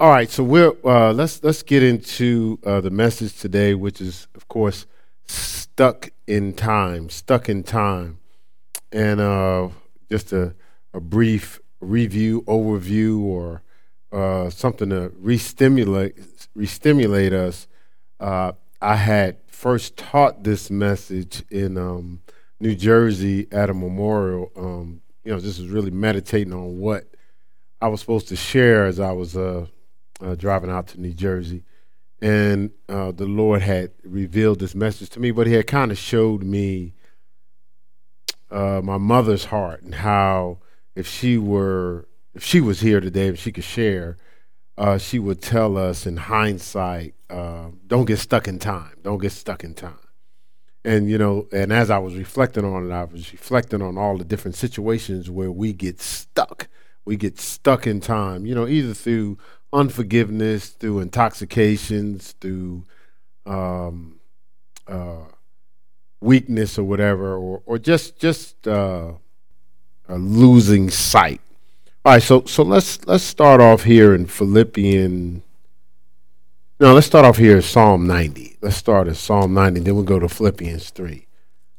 All right, so we're uh, let's let's get into uh, the message today, which is, of course, stuck in time, stuck in time, and uh, just a, a brief review, overview, or uh, something to re-stimulate, re-stimulate us. Uh, I had first taught this message in um, New Jersey at a memorial. Um, you know, just was really meditating on what I was supposed to share as I was uh, driving out to New Jersey, and uh, the Lord had revealed this message to me, but He had kind of showed me uh, my mother's heart and how if she were if she was here today, if she could share, uh, she would tell us in hindsight, uh, don't get stuck in time, don't get stuck in time. And you know, and as I was reflecting on it, I was reflecting on all the different situations where we get stuck. We get stuck in time, you know, either through unforgiveness, through intoxications, through um, uh, weakness or whatever, or or just just uh, losing sight. All right, so so let's let's start off here in Philippians. No, let's start off here in Psalm 90. Let's start at Psalm 90, then we'll go to Philippians 3.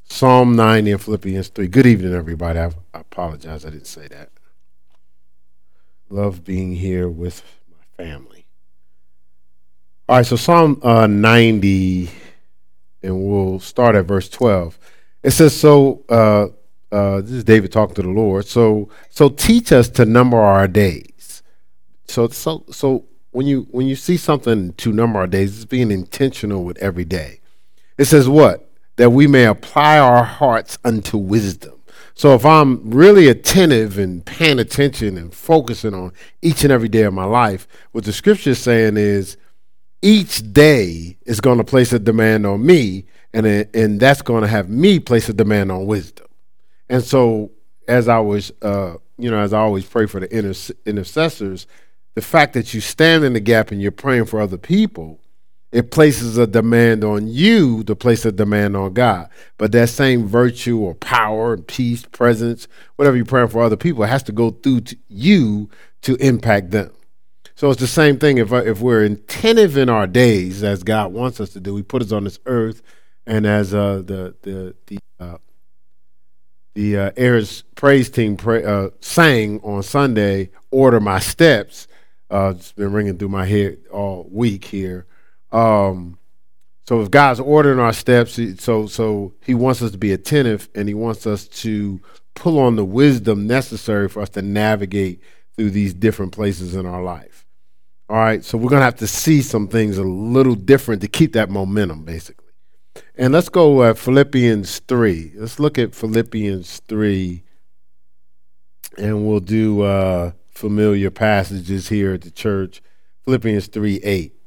Psalm 90 and Philippians 3. Good evening, everybody. I, I apologize, I didn't say that. Love being here with family. All right, so Psalm uh, 90, and we'll start at verse 12. It says, So, uh, uh, this is David talking to the Lord. So, so teach us to number our days. So, so, so when you when you see something to number our days, it's being intentional with every day. It says what that we may apply our hearts unto wisdom. So if I'm really attentive and paying attention and focusing on each and every day of my life, what the scripture is saying is each day is going to place a demand on me, and, and that's going to have me place a demand on wisdom. And so as I was, uh, you know, as I always pray for the intercessors, the fact that you stand in the gap and you're praying for other people it places a demand on you to place a demand on God. But that same virtue or power and peace, presence, whatever you're praying for other people, has to go through to you to impact them. So it's the same thing if, if we're attentive in our days as God wants us to do. He put us on this earth, and as uh, the the the uh, the uh, Airs praise team pray, uh, sang on Sunday, "Order my steps." Uh, it's been ringing through my head all week here. Um, so if God's ordering our steps, so so He wants us to be attentive, and He wants us to pull on the wisdom necessary for us to navigate through these different places in our life. All right, so we're gonna have to see some things a little different to keep that momentum, basically. And let's go at Philippians three. Let's look at Philippians three, and we'll do uh, familiar passages here at the church. Philippians three eight.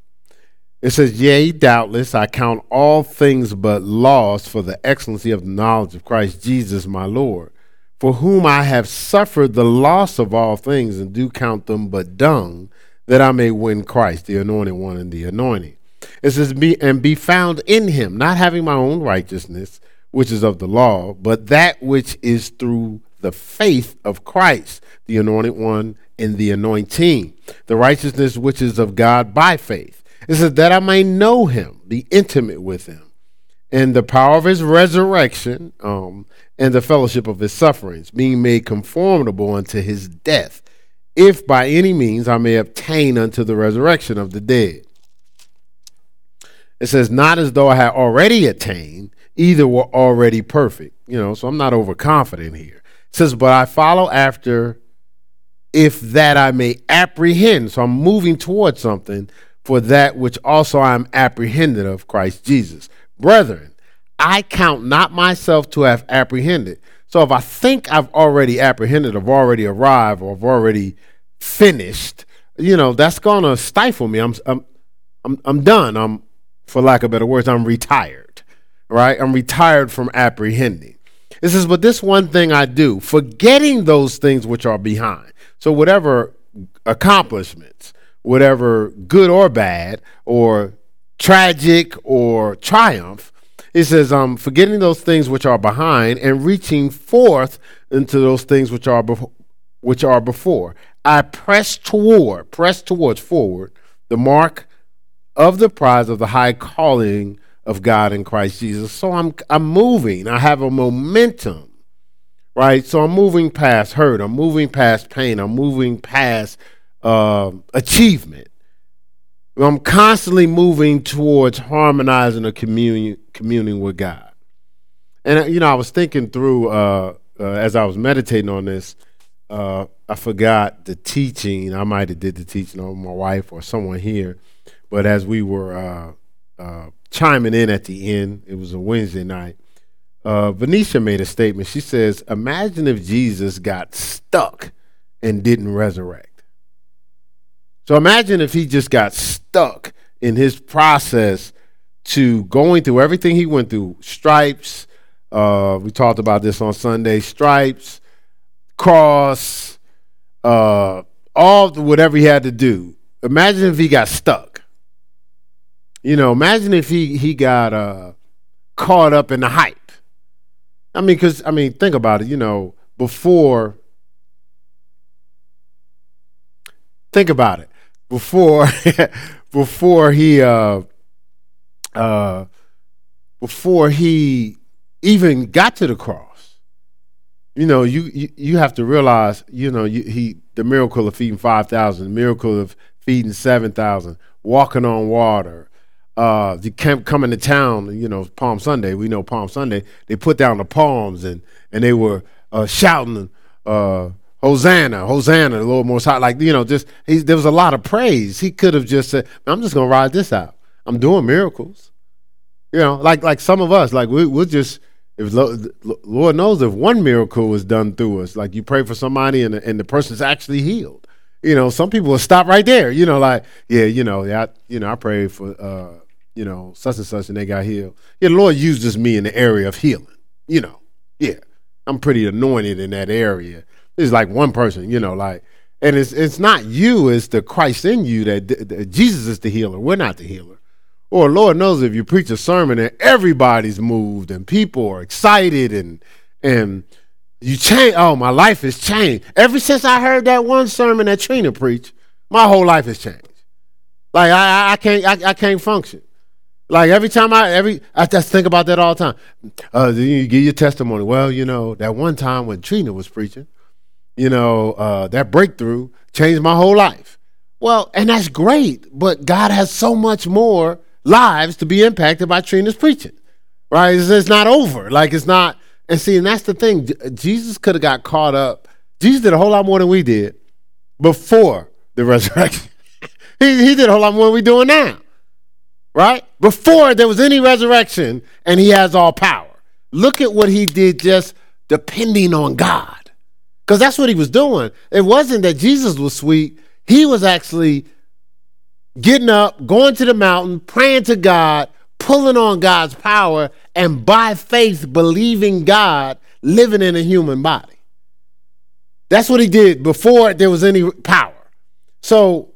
It says, Yea, doubtless, I count all things but loss for the excellency of the knowledge of Christ Jesus my Lord, for whom I have suffered the loss of all things, and do count them but dung, that I may win Christ, the anointed one and the anointing. It says, be, And be found in him, not having my own righteousness, which is of the law, but that which is through the faith of Christ, the anointed one and the anointing, the righteousness which is of God by faith it says, that I may know him, be intimate with him, and the power of his resurrection, um, and the fellowship of his sufferings, being made conformable unto his death, if by any means I may obtain unto the resurrection of the dead. It says, not as though I had already attained, either were already perfect. You know, so I'm not overconfident here. It says, but I follow after if that I may apprehend. So I'm moving towards something for that which also I am apprehended of Christ Jesus. Brethren, I count not myself to have apprehended. So if I think I've already apprehended, I've already arrived, or I've already finished, you know, that's gonna stifle me. I'm I'm I'm, I'm done. I'm for lack of better words, I'm retired. Right? I'm retired from apprehending. It says, but this one thing I do, forgetting those things which are behind. So whatever accomplishments, whatever good or bad or tragic or triumph. It says, um, forgetting those things which are behind and reaching forth into those things which are before, which are before. I press toward, press towards forward, the mark of the prize of the high calling of God in Christ Jesus. So I'm I'm moving. I have a momentum. Right? So I'm moving past hurt. I'm moving past pain. I'm moving past uh, achievement. I'm constantly moving towards harmonizing or communing, communing with God. And you know, I was thinking through uh, uh, as I was meditating on this. Uh, I forgot the teaching. I might have did the teaching on my wife or someone here, but as we were uh, uh, chiming in at the end, it was a Wednesday night. Uh, Venetia made a statement. She says, "Imagine if Jesus got stuck and didn't resurrect." So imagine if he just got stuck in his process to going through everything he went through stripes. Uh, we talked about this on Sunday stripes, cross, uh, all the, whatever he had to do. Imagine if he got stuck. You know, imagine if he he got uh, caught up in the hype. I mean, because I mean, think about it. You know, before, think about it before before he uh uh before he even got to the cross. You know, you you, you have to realize, you know, you, he the miracle of feeding 5,000, the miracle of feeding 7,000, walking on water. Uh, you kept coming to town, you know, Palm Sunday. We know Palm Sunday. They put down the palms and and they were uh, shouting uh, Hosanna, Hosanna, the Lord Most High. Like, you know, just he, there was a lot of praise. He could have just said, I'm just to ride this out. I'm doing miracles. You know, like like some of us, like we, we'll just, if Lord knows if one miracle was done through us, like you pray for somebody and, and the person's actually healed. You know, some people will stop right there. You know, like, yeah, you know, yeah, you know, I prayed for, uh, you know, such and such and they got healed. Yeah, the Lord uses me in the area of healing. You know, yeah, I'm pretty anointed in that area it's like one person, you know, like, and it's it's not you, it's the Christ in you that, that Jesus is the healer. We're not the healer. Or Lord knows if you preach a sermon and everybody's moved and people are excited and and you change. Oh, my life has changed ever since I heard that one sermon that Trina preached. My whole life has changed. Like I, I can't, I, I can't function. Like every time I every I just think about that all the time. Uh, you give your testimony. Well, you know that one time when Trina was preaching, you know, uh, that breakthrough changed my whole life. Well, and that's great, but God has so much more lives to be impacted by Trina's preaching, right? It's, it's not over. Like it's not. And see, and that's the thing. Jesus could have got caught up. Jesus did a whole lot more than we did before the resurrection. he, he did a whole lot more than we're doing now, right? Before there was any resurrection, and he has all power. Look at what he did just depending on God. Because that's what he was doing. It wasn't that Jesus was sweet. He was actually getting up, going to the mountain, praying to God, pulling on God's power, and by faith believing God, living in a human body. That's what he did before there was any power. So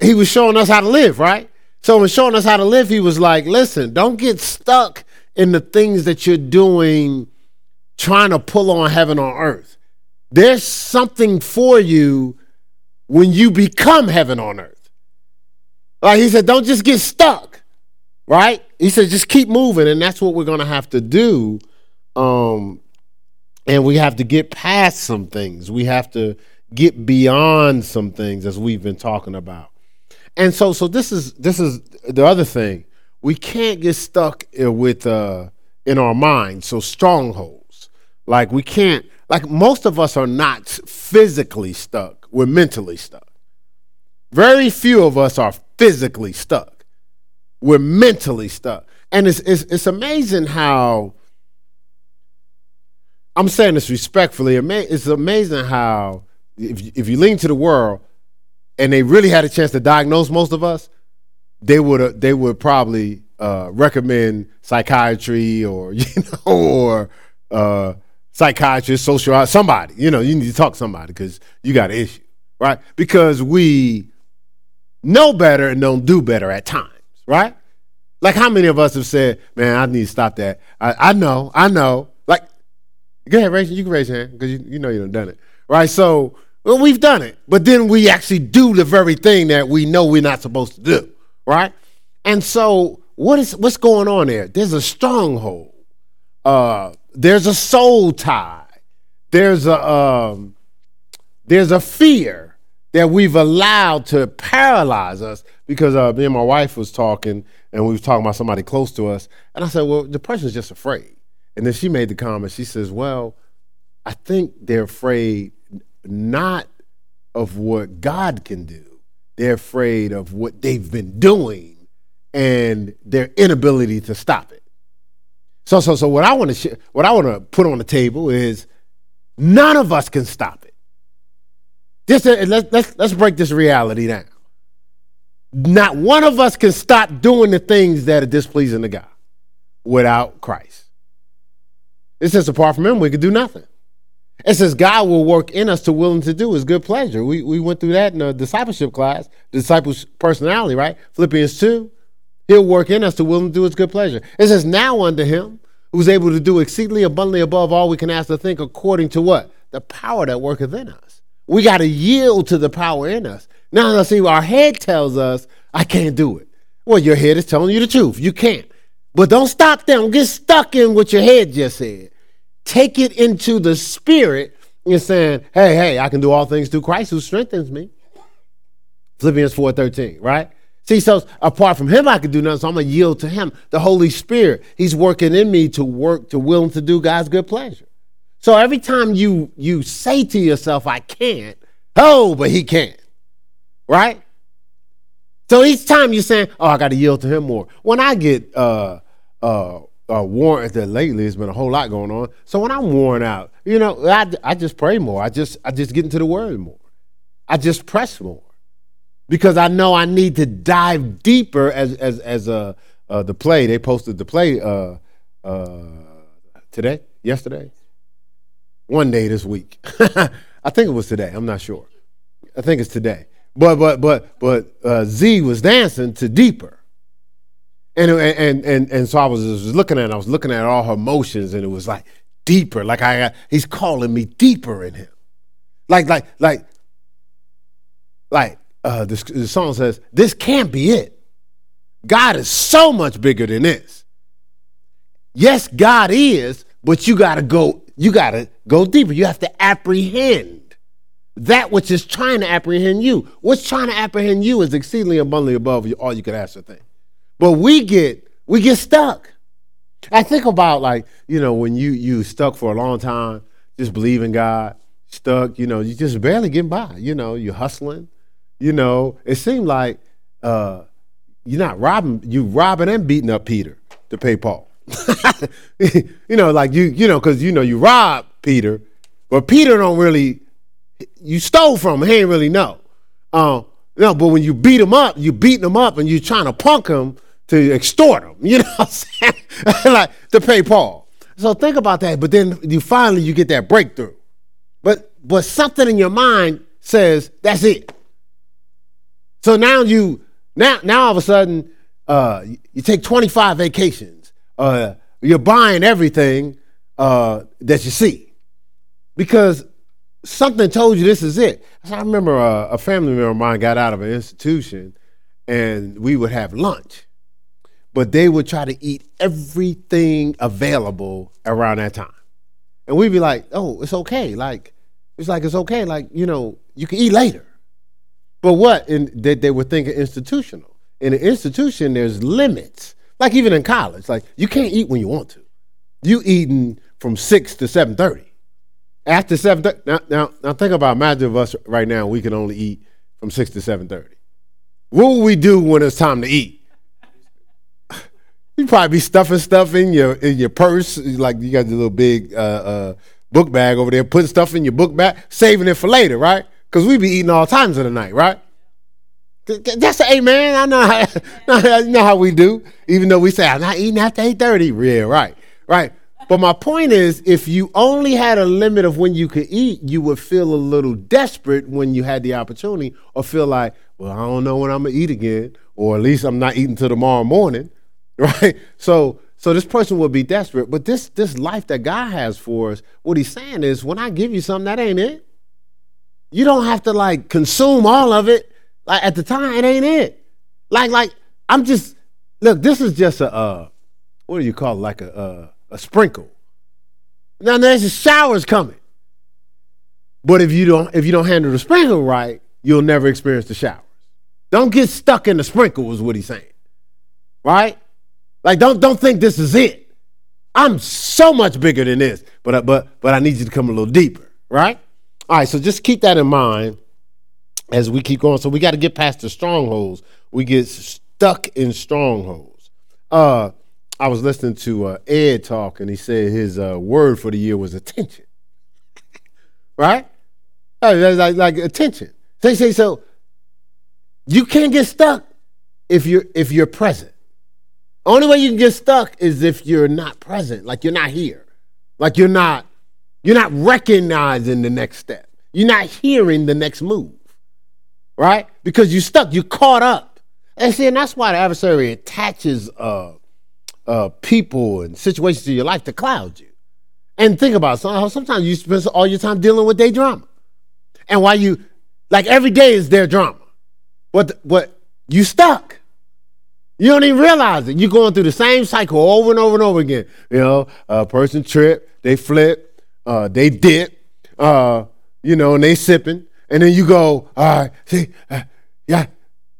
he was showing us how to live, right? So in showing us how to live, he was like, listen, don't get stuck in the things that you're doing trying to pull on heaven on earth. There's something for you when you become heaven on earth. Like he said, don't just get stuck, right? He said, just keep moving, and that's what we're gonna have to do. Um, and we have to get past some things. We have to get beyond some things, as we've been talking about. And so, so this is this is the other thing. We can't get stuck with uh, in our minds. So strongholds, like we can't like most of us are not physically stuck, we're mentally stuck. Very few of us are physically stuck. We're mentally stuck. And it's, it's, it's amazing how, I'm saying this respectfully, it's amazing how, if, if you lean to the world and they really had a chance to diagnose most of us, they would they would probably uh, recommend psychiatry or you know or uh, psychiatrist, social, somebody. You know, you need to talk to somebody because you got an issue, right? Because we know better and don't do better at times, right? Like how many of us have said, "Man, I need to stop that." I, I know, I know. Like, go ahead, raise you can raise your hand because you, you know you done done it, right? So Well, we've done it, but then we actually do the very thing that we know we're not supposed to do, right? And so, what is what's going on there? There's a stronghold. Uh, there's a soul tie. There's a um, there's a fear that we've allowed to paralyze us because uh, me and my wife was talking and we was talking about somebody close to us, and I said, "Well, the person's just afraid." And then she made the comment. She says, "Well, I think they're afraid not of what God can do. They're afraid of what they've been doing and their inability to stop it." So, so, so what I want to sh- what I want to put on the table is none of us can stop it. Just uh, let's let's let's break this reality down. Not one of us can stop doing the things that are displeasing to God without Christ. It says, apart from Him, we could do nothing. It says, God will work in us to willing to do His good pleasure. We, we went through that in a discipleship class, disciples' personality, right? Philippians 2. He'll work in us to willing to do His good pleasure. It says, now unto Him who's able to do exceedingly abundantly above all we can ask to think, according to what? The power that worketh in us. We got to yield to the power in us. Now, let's see, our head tells us, I can't do it. Well, your head is telling you the truth. You can't. But don't stop there. Don't get stuck in what your head just said. Take it into the spirit and saying, hey, hey, I can do all things through Christ who strengthens me. Philippians 4.13, right? See, so apart from him, I can do nothing, so I'm going to yield to him. The Holy Spirit, he's working in me to work, to willing to do God's good pleasure. So every time you you say to yourself, I can't, oh, but he can't right? So each time you're saying, "Oh, I got to yield to him more." When I get uh, uh, uh, worn, that lately there's been a whole lot going on. So when I'm worn out, you know, I, I just pray more. I just I just get into the word more. I just press more because I know I need to dive deeper. As as as uh, uh the play they posted the play uh uh today, yesterday, one day this week. I think it was today. I'm not sure. I think it's today. But but but but uh, Z was dancing to deeper. And, and and and so I was, was looking at it, I was looking at all her motions and it was like deeper like I he's calling me deeper in him. Like like like like uh the song says this can't be it. God is so much bigger than this. Yes, God is, but you got to go you got to go deeper. You have to apprehend that which is trying to apprehend you. What's trying to apprehend you is exceedingly abundantly above all you could ask or think. But we get we get stuck. I think about like you know when you you stuck for a long time, just believing God, stuck. You know, you just barely getting by. You know, you're hustling. You know, it seemed like uh, you're not robbing. You robbing and beating up Peter to pay Paul. you know, like you you know because you know you rob Peter, but Peter don't really you stole from him. He ain't really know. Um, no, but when you beat him up, you beating him up and you trying to punk him to extort him. You know what I'm saying? like to pay Paul. So think about that. But then you finally you get that breakthrough. But but something in your mind says that's it. So now you now now all of a sudden uh, you take 25 vacations. Uh, you're buying everything uh, that you see because something told you this is it. I remember a, a, family member of mine got out of an institution and we would have lunch, but they would try to eat everything available around that time. And we'd be like, oh, it's okay. Like, it's like, it's okay. Like, you know, you can eat later. But what? And they, they were thinking institutional. In an institution, there's limits. Like even in college, like you can't eat when you want to. You eating from six to seven thirty. After seven thirty. Now, now, now, think about. Imagine if us right now we can only eat from six to seven thirty. What will we do when it's time to eat? You probably be stuffing stuff in your in your purse, like you got the little big uh, uh, book bag over there, putting stuff in your book bag, saving it for later, right? Because we be eating all times of the night, right? That's a amen. I know how, I know how we do. Even though we say I'm not eating after eight thirty. Yeah, right, right. But my point is, if you only had a limit of when you could eat, you would feel a little desperate when you had the opportunity, or feel like, well, I don't know when I'm gonna eat again, or at least I'm not eating till tomorrow morning, right? So, so this person would be desperate. But this this life that God has for us, what He's saying is, when I give you something, that ain't it. You don't have to like consume all of it. Like at the time, it ain't it. Like, like I'm just look. This is just a uh, what do you call it? Like a uh, a sprinkle. Now there's a showers coming. But if you don't if you don't handle the sprinkle right, you'll never experience the showers. Don't get stuck in the sprinkle, is what he's saying. Right? Like don't don't think this is it. I'm so much bigger than this, but but but I need you to come a little deeper, right? All right, so just keep that in mind as we keep going. So we got to get past the strongholds. We get stuck in strongholds. Uh, I was listening to uh, Ed talk, and he said his uh, word for the year was attention. right? Like, like attention. They say so. You can't get stuck if you're if you're present. Only way you can get stuck is if you're not present, like you're not here, like you're not you're not recognizing the next step. You're not hearing the next move, right? Because you're stuck. You're caught up. And see, and that's why the adversary attaches uh, uh, people and situations in your life to cloud you. And think about it, how sometimes you spend all your time dealing with their drama. And why you, like every day is their drama. But, what, you stuck. You don't even realize it. You're going through the same cycle over and over and over again. You know, a person trip, they flip, uh, they dip, uh, you know, and they sipping. And then you go, all right, see, uh, yeah,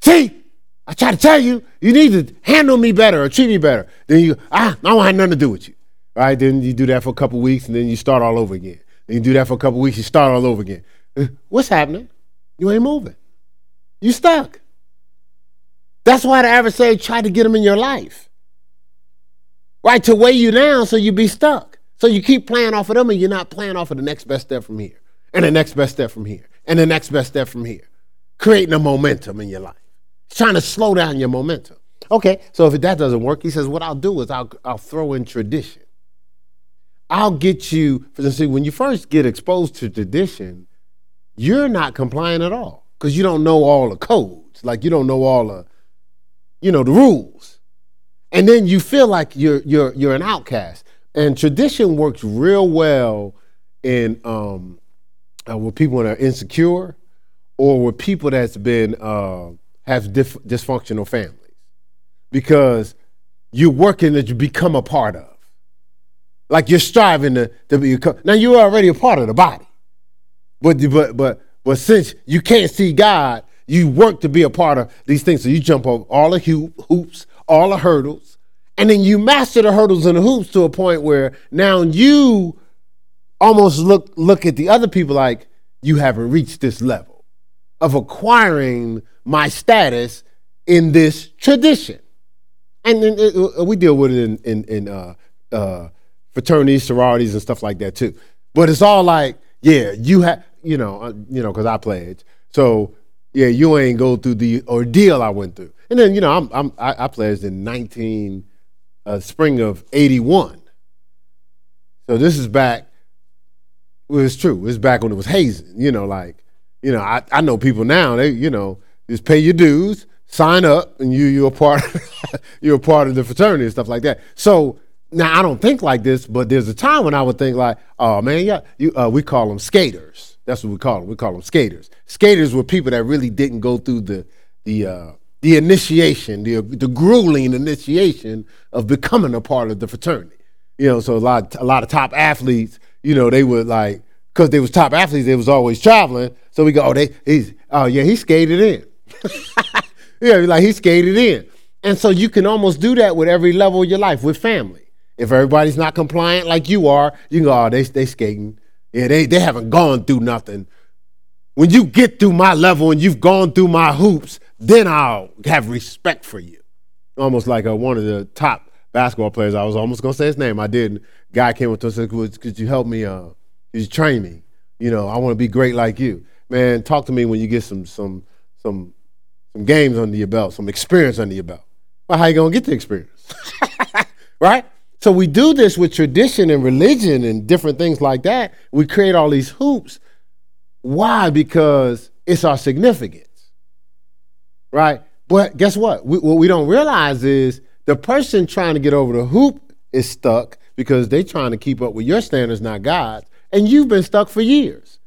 see, I try to tell you, you need to handle me better or treat me better. Then you, ah, I don't have nothing to do with you. Right? Then you do that for a couple weeks and then you start all over again. Then you do that for a couple weeks, you start all over again. Uh, what's happening? You ain't moving. You stuck. That's why the adversary tried to get them in your life. Right? To weigh you down so you be stuck. So you keep playing off of them and you're not playing off of the next best step from here. And the next best step from here. And the next best step from here. Creating a momentum in your life. trying to slow down your momentum. Okay, so if that doesn't work, he says, what I'll do is I'll, I'll throw in tradition. I'll get you, for instance, when you first get exposed to tradition, you're not complying at all because you don't know all the codes. Like you don't know all the, you know, the rules. And then you feel like you're you're you're an outcast. And tradition works real well in um, uh, with people that are insecure or with people that's been uh, have dif- dysfunctional families because you're working that you become a part of. Like you're striving to, to become. Now you're already a part of the body, but but but but since you can't see God, you work to be a part of these things. So you jump over all the hoops, all the hurdles, and then you master the hurdles and the hoops to a point where now you almost look look at the other people like you haven't reached this level of acquiring my status in this tradition. And, uh, we deal with it in in, in uh, uh, fraternities, sororities, and stuff like that too. But it's all like, yeah, you have, you know, uh, you know, because I pledged. So yeah, you ain't go through the ordeal I went through. And then you know, I'm, I'm I, I pledged in 19 uh, spring of 81. So this is back. Well, it's true. It's back when it was hazing. You know, like you know, I, I know people now. They you know just pay your dues, sign up, and you you're a part you're a part of the fraternity and stuff like that. So now I don't think like this, but there's a time when I would think like, oh man, yeah, you, uh, we call them skaters. That's what we call them. We call them skaters. Skaters were people that really didn't go through the the uh, the initiation, the the grueling initiation of becoming a part of the fraternity. You know, so a lot a lot of top athletes, you know, they would like because they was top athletes, they was always traveling. So we go, oh, they he's oh yeah, he skated in. yeah, like he skated in. And so you can almost do that with every level of your life, with family. If everybody's not compliant like you are, you go, oh, they they skating. Yeah, they, they haven't gone through nothing. When you get through my level and you've gone through my hoops, then I'll have respect for you. Almost like a, one of the top basketball players. I was almost gonna say his name. I didn't. Guy came up to us and said, "Could you help me? Uh, you train me? You know, I want to be great like you, man. Talk to me when you get some some some some games under your belt, some experience under your belt. Well, how you gonna get the experience, right? So we do this with tradition and religion and different things like that. We create all these hoops. Why? Because it's our significance, right? But guess what? We, what we don't realize is the person trying to get over the hoop is stuck because they're trying to keep up with your standards, not God's, and you've been stuck for years.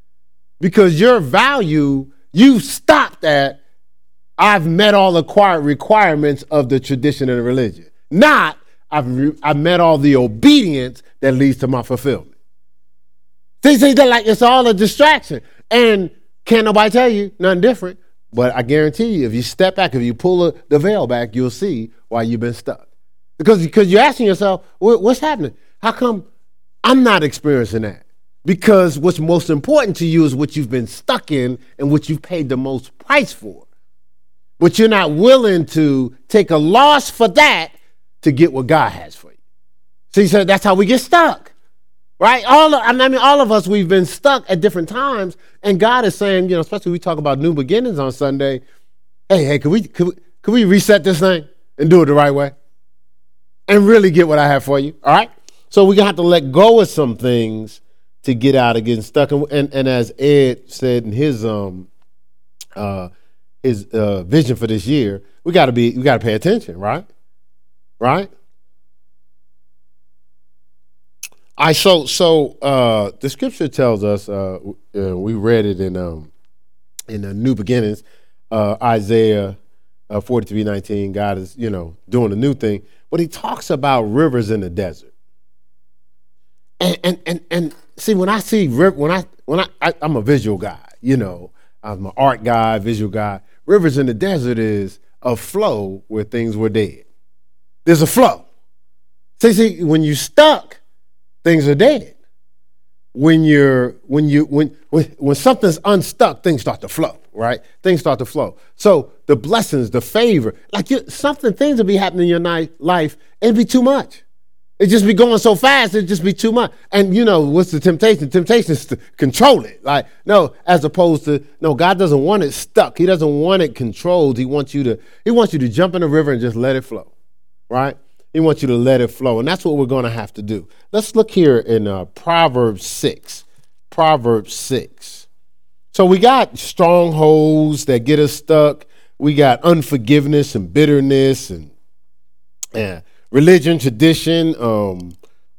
because your value, you've stopped at, I've met all the requirements of the tradition and the religion. Not, I've, re- I've met all the obedience that leads to my fulfillment. See, see, that like it's all a distraction. And can't nobody tell you nothing different. But I guarantee you, if you step back, if you pull a, the veil back, you'll see why you've been stuck. Because, because you're asking yourself, what's happening? How come I'm not experiencing that? Because what's most important to you is what you've been stuck in and what you've paid the most price for. But you're not willing to take a loss for that to get what God has for you. See, so that's how we get stuck. Right? All of, I mean, all of us, we've been stuck at different times. And God is saying, you know, especially we talk about new beginnings on Sunday. Hey, hey, can we, can we, can we reset this thing and do it the right way? And really get what I have for you. All right? So we're gonna have to let go of some things to get out of getting stuck. And, and, and as Ed said in his um uh his uh, vision for this year, we gotta be we gotta pay attention, right? Right? I so so uh, the scripture tells us uh, uh, we read it in um, in the New Beginnings, uh, Isaiah uh, forty three nineteen. God is you know doing a new thing, but He talks about rivers in the desert. And and and, and see when I see when I when I, I I'm a visual guy, you know, I'm an art guy, visual guy. Rivers in the desert is a flow where things were dead. There's a flow. See, see, when you stuck things are dead. When you're when you when when when something's unstuck, things start to flow, right? Things start to flow. So the blessings, the favor, like you, something, things will be happening in your night, life, it'd be too much. It just be going so fast, it'd just be too much. And you know, what's the temptation? The Temptation is to control it. Like, no, as opposed to, no, God doesn't want it stuck. He doesn't want it controlled. He wants you to, he wants you to jump in the river and just let it flow. Right? He wants you to let it flow. And that's what we're going to have to do. Let's look here in uh, Proverbs 6. Proverbs 6. So we got strongholds that get us stuck. We got unforgiveness and bitterness and, and religion, tradition. Um,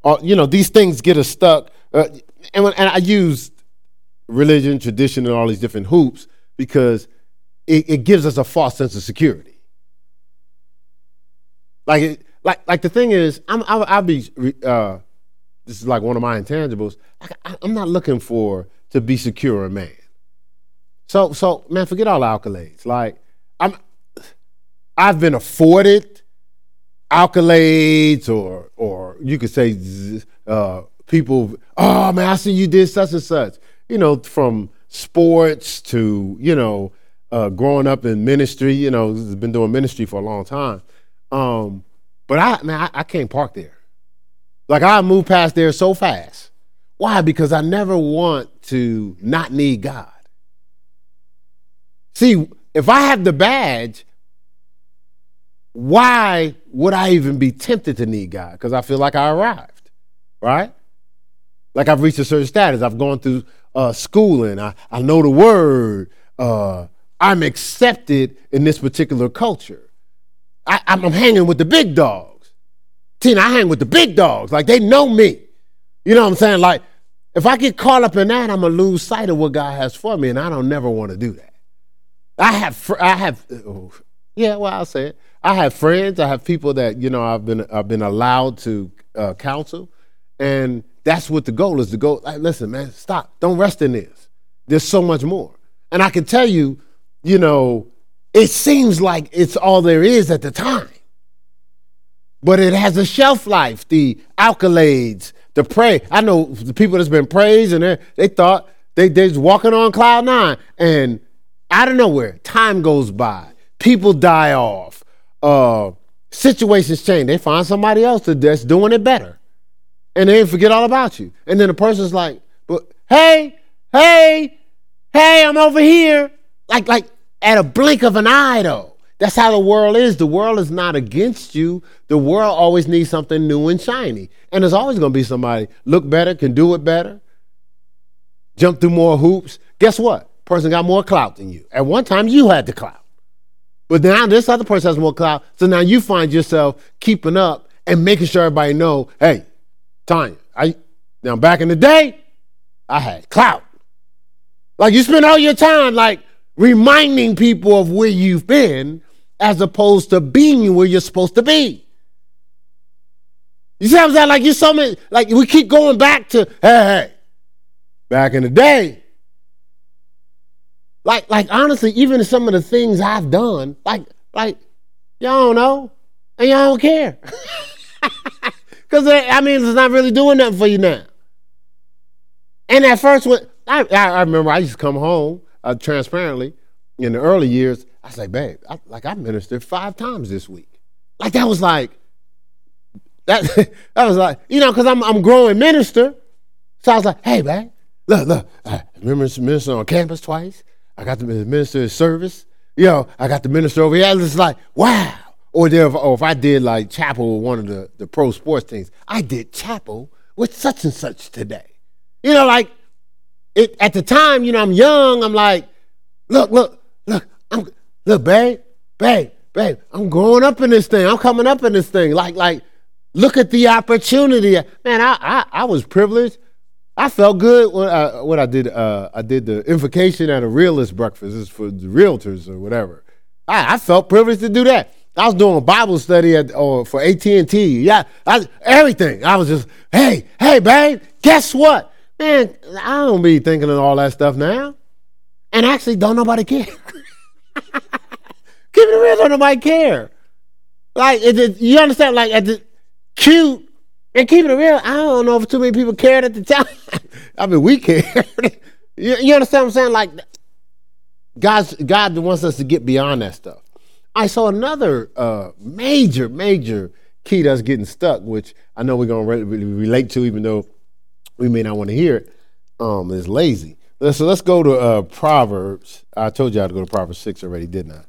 all, you know, these things get us stuck. Uh, and, when, and I use religion, tradition, and all these different hoops because it, it gives us a false sense of security. Like, it, like like the thing is, I'm I'll, I'll be uh, this is like one of my intangibles. I, I'm not looking for to be secure a man. So so man, forget all accolades. Like I'm, I've been afforded accolades, or or you could say uh, people. Oh man, I see you did such and such. You know, from sports to you know, uh, growing up in ministry. You know, been doing ministry for a long time. Um, but I man, I, I can't park there. Like I move past there so fast. Why? Because I never want to not need God. See, if I have the badge, why would I even be tempted to need God? Because I feel like I arrived, right? Like I've reached a certain status. I've gone through uh, schooling. I, I know the word. Uh, I'm accepted in this particular culture. I, I'm hanging with the big dogs. Tina, I hang with the big dogs. Like they know me. You know what I'm saying? Like if I get caught up in that, I'm gonna lose sight of what God has for me, and I don't never want to do that. I have, I have, oh, yeah. Well, I'll say it. I have friends. I have people that you know I've been I've been allowed to uh, counsel, and that's what the goal is. To go. Like, listen, man, stop. Don't rest in this. There's so much more, and I can tell you, you know, it seems like it's all there is at the time. But it has a shelf life. The accolades, the praise. I know the people that's been praised and they thought they they're walking on cloud nine. And out of nowhere, time goes by. People die off. Uh, situations change. They find somebody else that's doing it better. And they forget all about you. And then the person's like, but hey, hey, hey, I'm over here. Like, like at a blink of an eye, though. That's how the world is. The world is not against you. The world always needs something new and shiny. And there's always going to be somebody look better, can do it better, jump through more hoops. Guess what? Person got more clout than you. At one time, you had the clout. But now this other person has more clout. So now you find yourself keeping up and making sure everybody know, hey, Tanya, I now back in the day, I had clout. Like you spend all your time like reminding people of where you've been as opposed to being where you're supposed to be. You see what I'm saying? Like you so many, like we keep going back to, hey, hey, back in the day. Like, like honestly, even some of the things I've done, like, like, y'all don't know, and y'all don't care. Because I mean, it's not really doing nothing for you now. And at first, when I, I remember I used to come home uh, transparently in the early years. I was like, babe, I, like I ministered five times this week. Like that was like that. that was like you know because I'm I'm growing minister. So I was like, hey man, look look, I remember minister on campus twice. I got to minister service. You know, I got to minister over here. It's like wow. Or there, or if I did like chapel one of the the pro sports things, I did chapel with such and such today. You know, like it at the time, you know, I'm young. I'm like, look, look, look, I'm look, babe, babe, babe. I'm growing up in this thing. I'm coming up in this thing. Like, like, look at the opportunity. Man, I I, I was privileged. I felt good when I, what I did. Uh, I did the invocation at a realist breakfast. Is for the realtors or whatever. I, I felt privileged to do that. I was doing a Bible study at or for AT and T. Yeah, I, everything. I was just, hey, hey, babe, guess what? Man, I don't be thinking of all that stuff now. And actually, don't nobody care. Keep it real, don't nobody care. Like, it, you understand? Like, at the cute and keep it real, I don't know if too many people cared at the time. I mean, we cared. you, you understand what I'm saying? Like, God's, God wants us to get beyond that stuff. I saw another uh, major, major key that's getting stuck, which I know we're going to re- relate to, even though we may not want to hear it, um, is lazy. So let's go to uh, Proverbs. I told you I had to go to Proverbs 6 already, didn't I?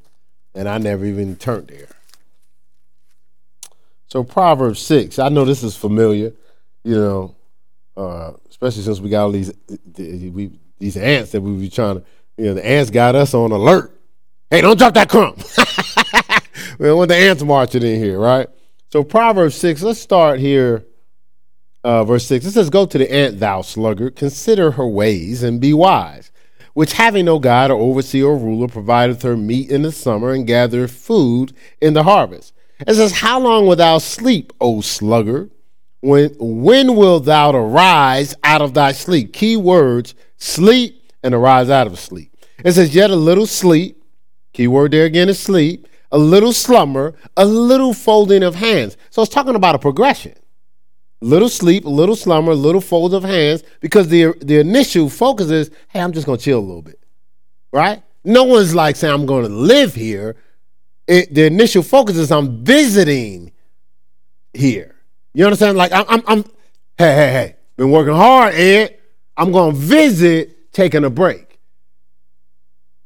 And I never even turned there. So Proverbs 6, I know this is familiar, you know, uh, especially since we got all these we, these ants that we be trying to, you know, the ants got us on alert. Hey, don't drop that crumb. we don't want the ants marching in here, right? So Proverbs 6, let's start here uh, verse 6, it says, Go to the ant, thou sluggard, consider her ways and be wise, which having no God or overseer or ruler provideth her meat in the summer and gathereth food in the harvest. It says, How long wilt thou sleep, O sluggard? When, when wilt thou arise out of thy sleep? Key words, sleep and arise out of sleep. It says, Yet a little sleep, key word there again is sleep, a little slumber, a little folding of hands. So it's talking about a progression little sleep, little slumber, little fold of hands, because the the initial focus is, hey, I'm just gonna chill a little bit, right? No one's like saying I'm gonna live here. It, the initial focus is I'm visiting here. You understand? Like I'm, I'm, I'm hey, hey, hey, been working hard, Ed. I'm gonna visit, taking a break.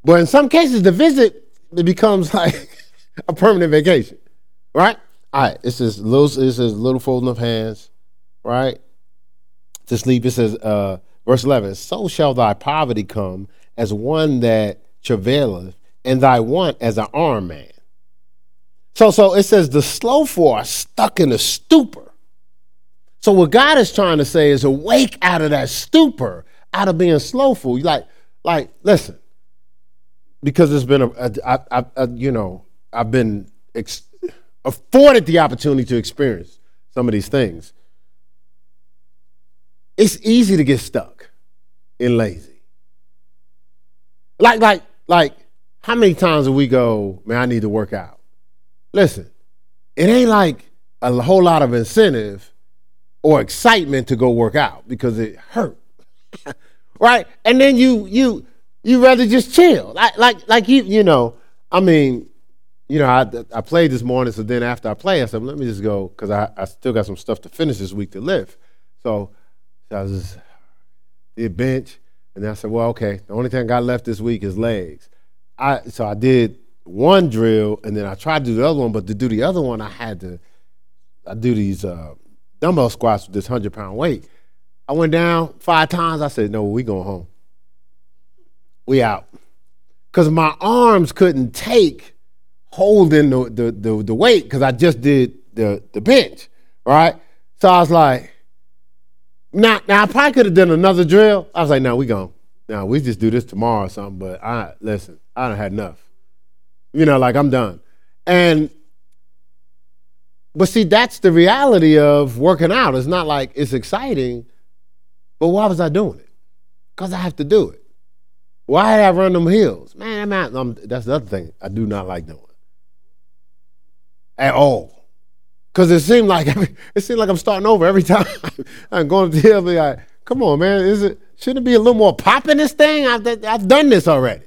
But in some cases, the visit it becomes like a permanent vacation, right? All right, it says little, it says little folding of hands, right? To sleep, it says, uh, verse 11, so shall thy poverty come as one that travaileth, and thy want as an armed man. So, so it says the slothful are stuck in a stupor. So what God is trying to say is awake out of that stupor, out of being slothful. Like, like, listen, because it's been a, you know, I've been ex- afforded the opportunity to experience some of these things it's easy to get stuck in lazy. Like, like, like, how many times do we go, man, I need to work out? Listen, it ain't like a whole lot of incentive or excitement to go work out because it hurt. right? And then you you you rather just chill. Like like like you you know, I mean, you know, I I played this morning, so then after I play, I said, let me just go because I, I still got some stuff to finish this week to live. So so I was did bench, and then I said, well, okay, the only thing I got left this week is legs. I so I did one drill, and then I tried to do the other one, but to do the other one, I had to I do these uh, dumbbell squats with this hundred pound weight. I went down five times. I said, no, we going home. We out. Cause my arms couldn't take holding the the the, the weight because I just did the the bench, right? So I was like, now, now I probably could have done another drill. I was like, no, we gone. now we just do this tomorrow or something, but I listen, I don't had enough. You know, like I'm done. And but see, that's the reality of working out. It's not like it's exciting, but why was I doing it? Because I have to do it. Why did I run them hills? Man, I'm not, I'm, that's the other thing I do not like doing at all. Because it seemed like it seemed like I'm starting over every time I'm going to the. Be like, come on, man, is it shouldn't it be a little more pop in this thing? I've, I've done this already.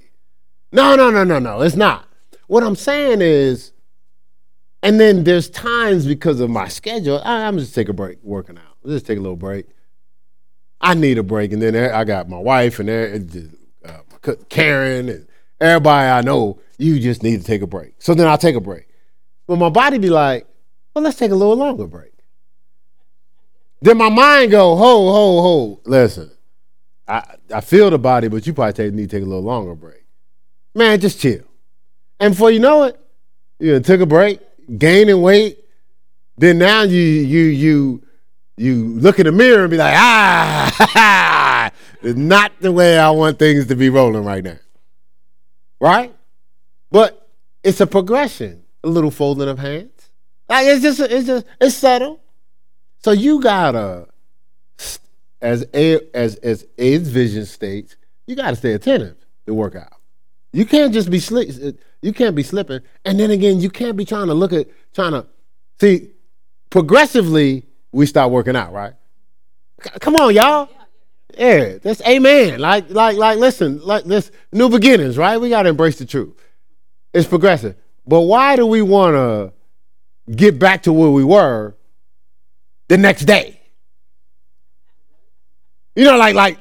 No, no, no, no, no. It's not. What I'm saying is, and then there's times because of my schedule, I, am just take a break working out. Just take a little break. I need a break, and then I got my wife and uh, Karen and everybody I know. You just need to take a break. So then I'll take a break. But my body be like, well, let's take a little longer break. Then my mind go, ho, ho, ho. Listen, I, I feel the body, but you probably take, need to take a little longer break. Man, just chill. And before you know it, you took a break, gaining weight. Then now you you you you look in the mirror and be like, ah, it's not the way I want things to be rolling right now. Right? But it's a progression a little folding of hands. Like it's just it's just it's subtle. So you gotta as a as as A's vision states, you gotta stay attentive to work out. You can't just be slick. You can't be slipping, and then again, you can't be trying to look at trying to see. Progressively, we start working out, right? Come on, y'all. Yeah, that's amen. Like, like, like. Listen, like this new beginnings, right? We gotta embrace the truth. It's progressive. But why do we want to get back to where we were the next day? You know, like like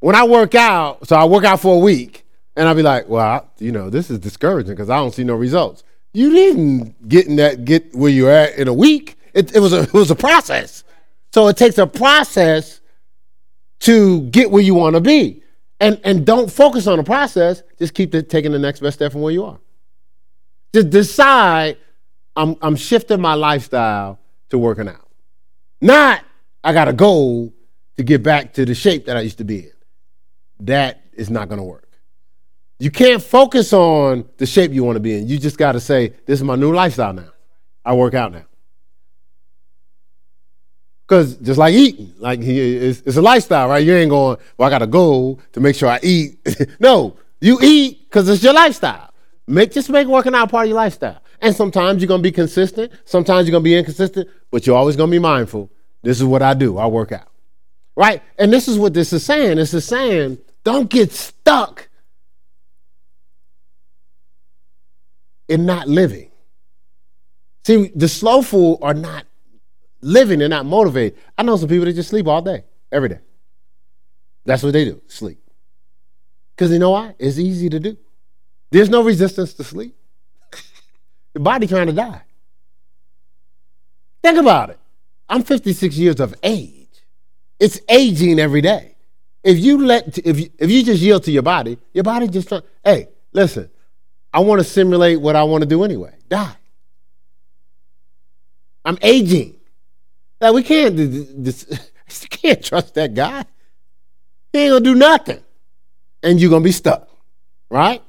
when I work out, so I work out for a week, and I'll be like, well, I, you know, this is discouraging because I don't see no results. You didn't get in that get where you're at in a week. It, it was a it was a process. So it takes a process to get where you want to be. And and don't focus on the process. Just keep the, taking the next best step from where you are Just decide I'm, I'm shifting my lifestyle to working out. Not I got a goal to get back to the shape that I used to be in. That is not going to work. You can't focus on the shape you want to be in. You just got to say, this is my new lifestyle now. I work out now. Because just like eating, like it's, it's, a lifestyle, right? You ain't going, well, I got a goal to make sure I eat. no, you eat because it's your lifestyle. Make just make working out part of your lifestyle. And sometimes you're gonna be consistent, sometimes you're gonna be inconsistent, but you're always gonna be mindful. This is what I do. I work out. Right? And this is what this is saying. This is saying, don't get stuck in not living. See, the slow slowful are not living, they're not motivated. I know some people that just sleep all day, every day. That's what they do, sleep. Because you know why? It's easy to do. There's no resistance to sleep. The body trying to die. Think about it. I'm 56 years of age. It's aging every day. If you let if you, if you just yield to your body, your body just trying. Hey, listen. I want to simulate what I want to do anyway. Die. I'm aging. Like we can't. This, can't trust that guy. He ain't gonna do nothing, and you're gonna be stuck, right?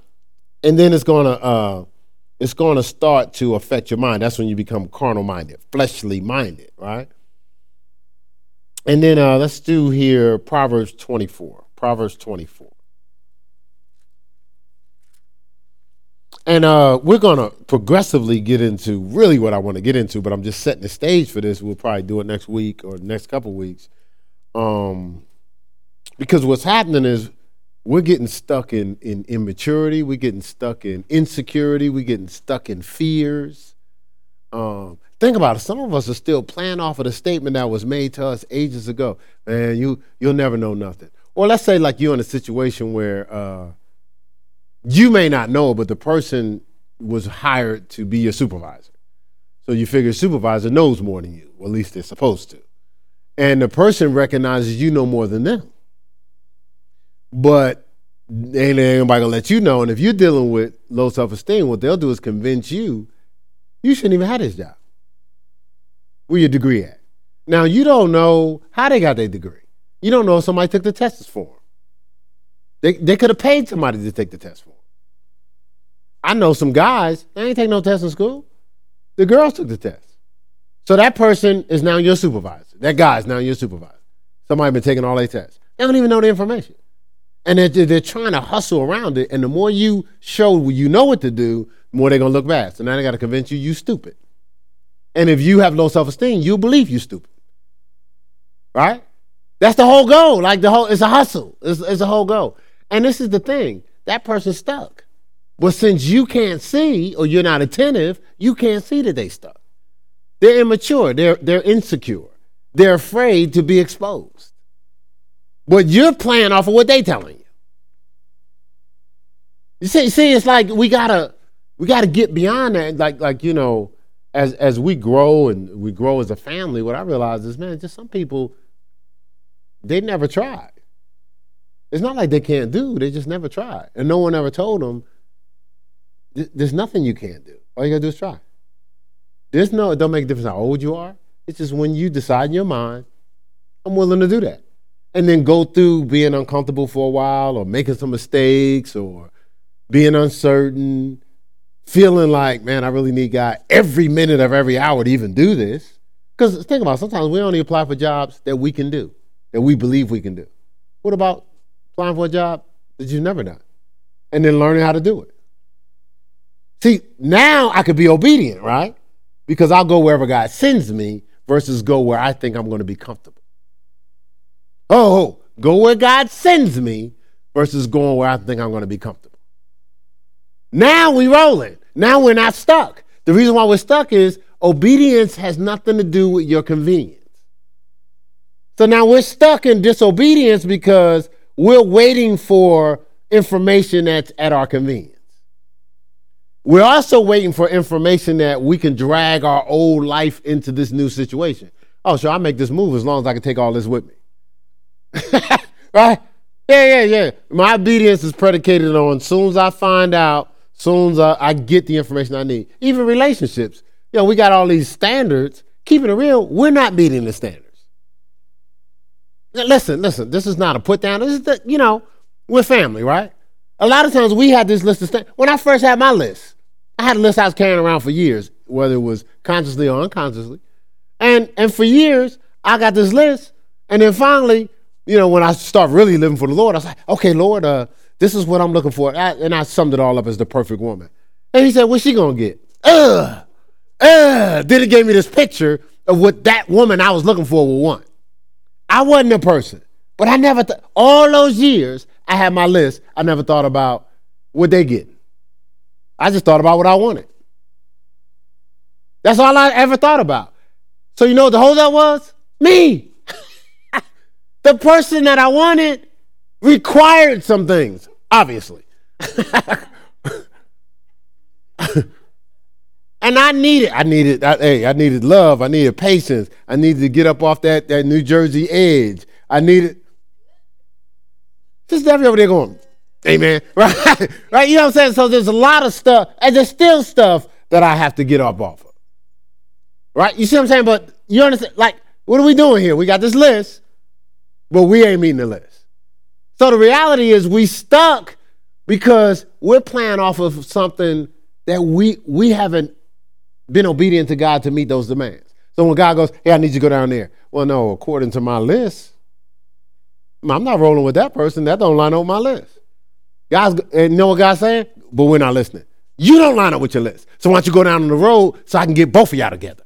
and then it's gonna uh, it's gonna start to affect your mind. That's when you become carnal minded, fleshly minded, right? And then uh, let's do here Proverbs 24. Proverbs 24. And uh, we're going to progressively get into really what I want to get into, but I'm just setting the stage for this. We'll probably do it next week or next couple weeks. Um, because what's happening is we're getting stuck in, in immaturity. We're getting stuck in insecurity. We're getting stuck in fears. Um, think about it. Some of us are still playing off of the statement that was made to us ages ago. Man, you you'll never know nothing. Or let's say like you're in a situation where uh, you may not know, but the person was hired to be your supervisor. So you figure supervisor knows more than you, or at least they're supposed to. And the person recognizes you know more than them. But ain't anybody gonna let you know. And if you're dealing with low self esteem, what they'll do is convince you you shouldn't even have this job. Where your degree at? Now you don't know how they got their degree. You don't know if somebody took the tests for them. They, they could have paid somebody to take the test for them. I know some guys, they ain't take no test in school. The girls took the test. So that person is now your supervisor. That guy is now your supervisor. Somebody been taking all their tests. They don't even know the information. And they're, they're trying to hustle around it. And the more you show you know what to do, the more they're going to look bad. So now they got to convince you you stupid. And if you have low self esteem, you believe you stupid. Right? That's the whole goal. Like the whole, it's a hustle. It's, it's a whole goal. And this is the thing that person's stuck. But since you can't see or you're not attentive, you can't see that they stuck. They're immature. They're, they're insecure. They're afraid to be exposed. But you're playing off of what they're telling you. You see, see, it's like we gotta we gotta get beyond that. Like, like, you know, as as we grow and we grow as a family, what I realize is, man, just some people they never tried. It's not like they can't do; they just never tried, and no one ever told them. There's nothing you can't do. All you gotta do is try. There's no. It don't make a difference how old you are. It's just when you decide in your mind, I'm willing to do that, and then go through being uncomfortable for a while, or making some mistakes, or being uncertain, feeling like, man, I really need God every minute of every hour to even do this. Because think about it, sometimes we only apply for jobs that we can do, that we believe we can do. What about applying for a job that you've never done? And then learning how to do it. See, now I could be obedient, right? Because I'll go wherever God sends me versus go where I think I'm going to be comfortable. Oh, go where God sends me versus going where I think I'm going to be comfortable. Now we rolling. Now we're not stuck. The reason why we're stuck is obedience has nothing to do with your convenience. So now we're stuck in disobedience because we're waiting for information that's at our convenience. We're also waiting for information that we can drag our old life into this new situation. Oh, sure, I make this move as long as I can take all this with me. right? Yeah, yeah, yeah. My obedience is predicated on soon as I find out soon as I, I get the information I need. Even relationships. You know, we got all these standards. Keeping it real, we're not meeting the standards. Listen, listen, this is not a put down. This is the, you know, we're family, right? A lot of times we had this list of. When I first had my list, I had a list I was carrying around for years, whether it was consciously or unconsciously. And and for years, I got this list. And then finally, you know, when I start really living for the Lord, I was like, okay, Lord, uh, this is what I'm looking for. And I summed it all up as the perfect woman. And he said, What's she gonna get? Ugh. Ugh. Then he gave me this picture of what that woman I was looking for would want. I wasn't a person, but I never, th- all those years I had my list, I never thought about what they get. I just thought about what I wanted. That's all I ever thought about. So you know what the that was? Me. The person that I wanted required some things, obviously. and I needed, I needed, I, hey, I needed love. I needed patience. I needed to get up off that, that New Jersey edge. I needed. Just Debbie over there going, Amen. Right? right? You know what I'm saying? So there's a lot of stuff, and there's still stuff that I have to get up off of. Right? You see what I'm saying? But you understand? Like, what are we doing here? We got this list, but we ain't meeting the list. So the reality is we stuck because we're playing off of something that we we haven't been obedient to God to meet those demands. So when God goes, "Hey, I need you to go down there," well, no, according to my list, I'm not rolling with that person. That don't line up with my list. Guys, and you know what God's saying? But we're not listening. You don't line up with your list. So why don't you go down on the road so I can get both of y'all together?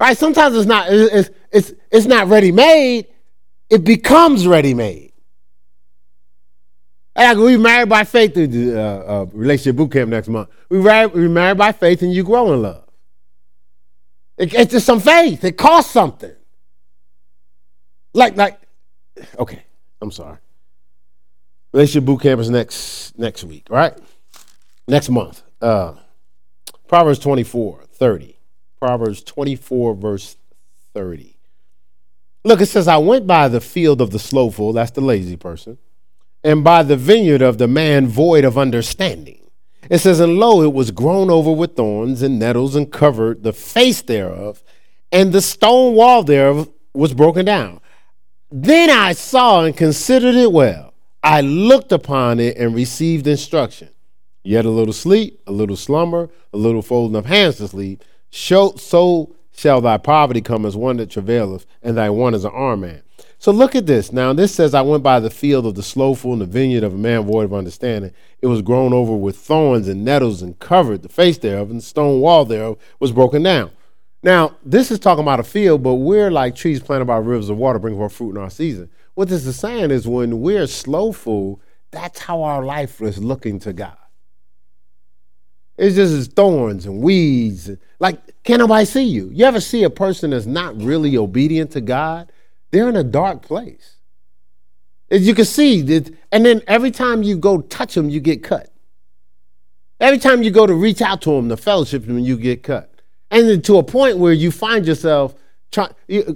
Right? Sometimes it's not it's it's it's not ready made it becomes ready made. And we married by faith through the uh, uh, relationship boot camp next month. We married, we married by faith and you grow in love. It, it's just some faith. It costs something. Like, like, okay, I'm sorry. Relationship boot camp is next next week, right? Next month. Uh, Proverbs 24, 30. Proverbs 24, verse 30. Look, it says, I went by the field of the slowful, that's the lazy person, and by the vineyard of the man void of understanding. It says, And lo, it was grown over with thorns and nettles and covered the face thereof, and the stone wall thereof was broken down. Then I saw and considered it well. I looked upon it and received instruction. Yet a little sleep, a little slumber, a little folding of hands to sleep. So shall thy poverty come as one that travaileth, and thy want as an arm man. So look at this. Now, this says, I went by the field of the slowful and the vineyard of a man void of understanding. It was grown over with thorns and nettles and covered the face thereof, and the stone wall thereof was broken down. Now, this is talking about a field, but we're like trees planted by rivers of water, bringing forth fruit in our season. What this is saying is when we're slowful, that's how our life is looking to God. It's just thorns and weeds. Like, can't nobody see you? You ever see a person that's not really obedient to God? They're in a dark place. As you can see, That, and then every time you go touch them, you get cut. Every time you go to reach out to them, the fellowship them, you get cut. And then to a point where you find yourself trying,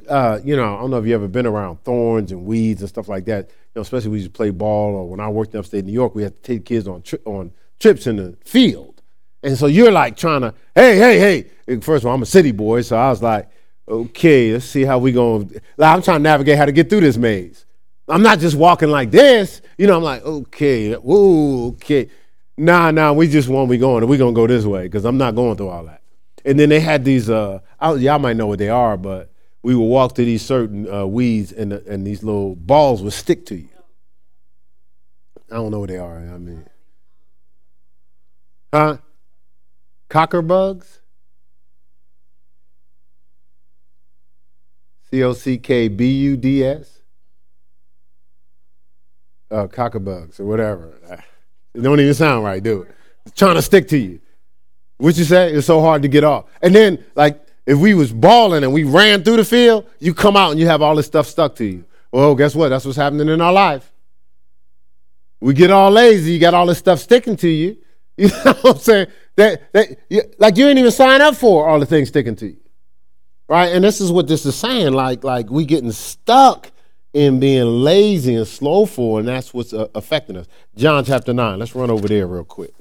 uh, you know, I don't know if you ever been around thorns and weeds and stuff like that. You know, especially when you play ball or when I worked in upstate New York, we had to take kids on tri- on trips in the field. And so you're like trying to, hey, hey, hey. First of all, I'm a city boy, so I was like, okay, let's see how we going. Like, I'm trying to navigate how to get through this maze. I'm not just walking like this. You know, I'm like, okay, whoa, okay. Nah, nah, we just want we going, and we gonna go this way because I'm not going through all that. And then they had these, uh, I, y'all might know what they are, but we would walk through these certain uh, weeds and, and these little balls would stick to you. I don't know what they are. I mean, huh? Cocker bugs? C O C K B U D S? Uh, cocker bugs or whatever. It don't even sound right, dude. It's trying to stick to you. What you say? It's so hard to get off. And then, like, if we was balling and we ran through the field, you come out and you have all this stuff stuck to you. Well, guess what? That's what's happening in our life. We get all lazy, you got all this stuff sticking to you. You know what I'm saying? That, that you, like you didn't even sign up for all the things sticking to you, right? And this is what this is saying. Like like we getting stuck in being lazy and slowful, and that's what's uh, affecting us. John chapter nine. Let's run over there real quick.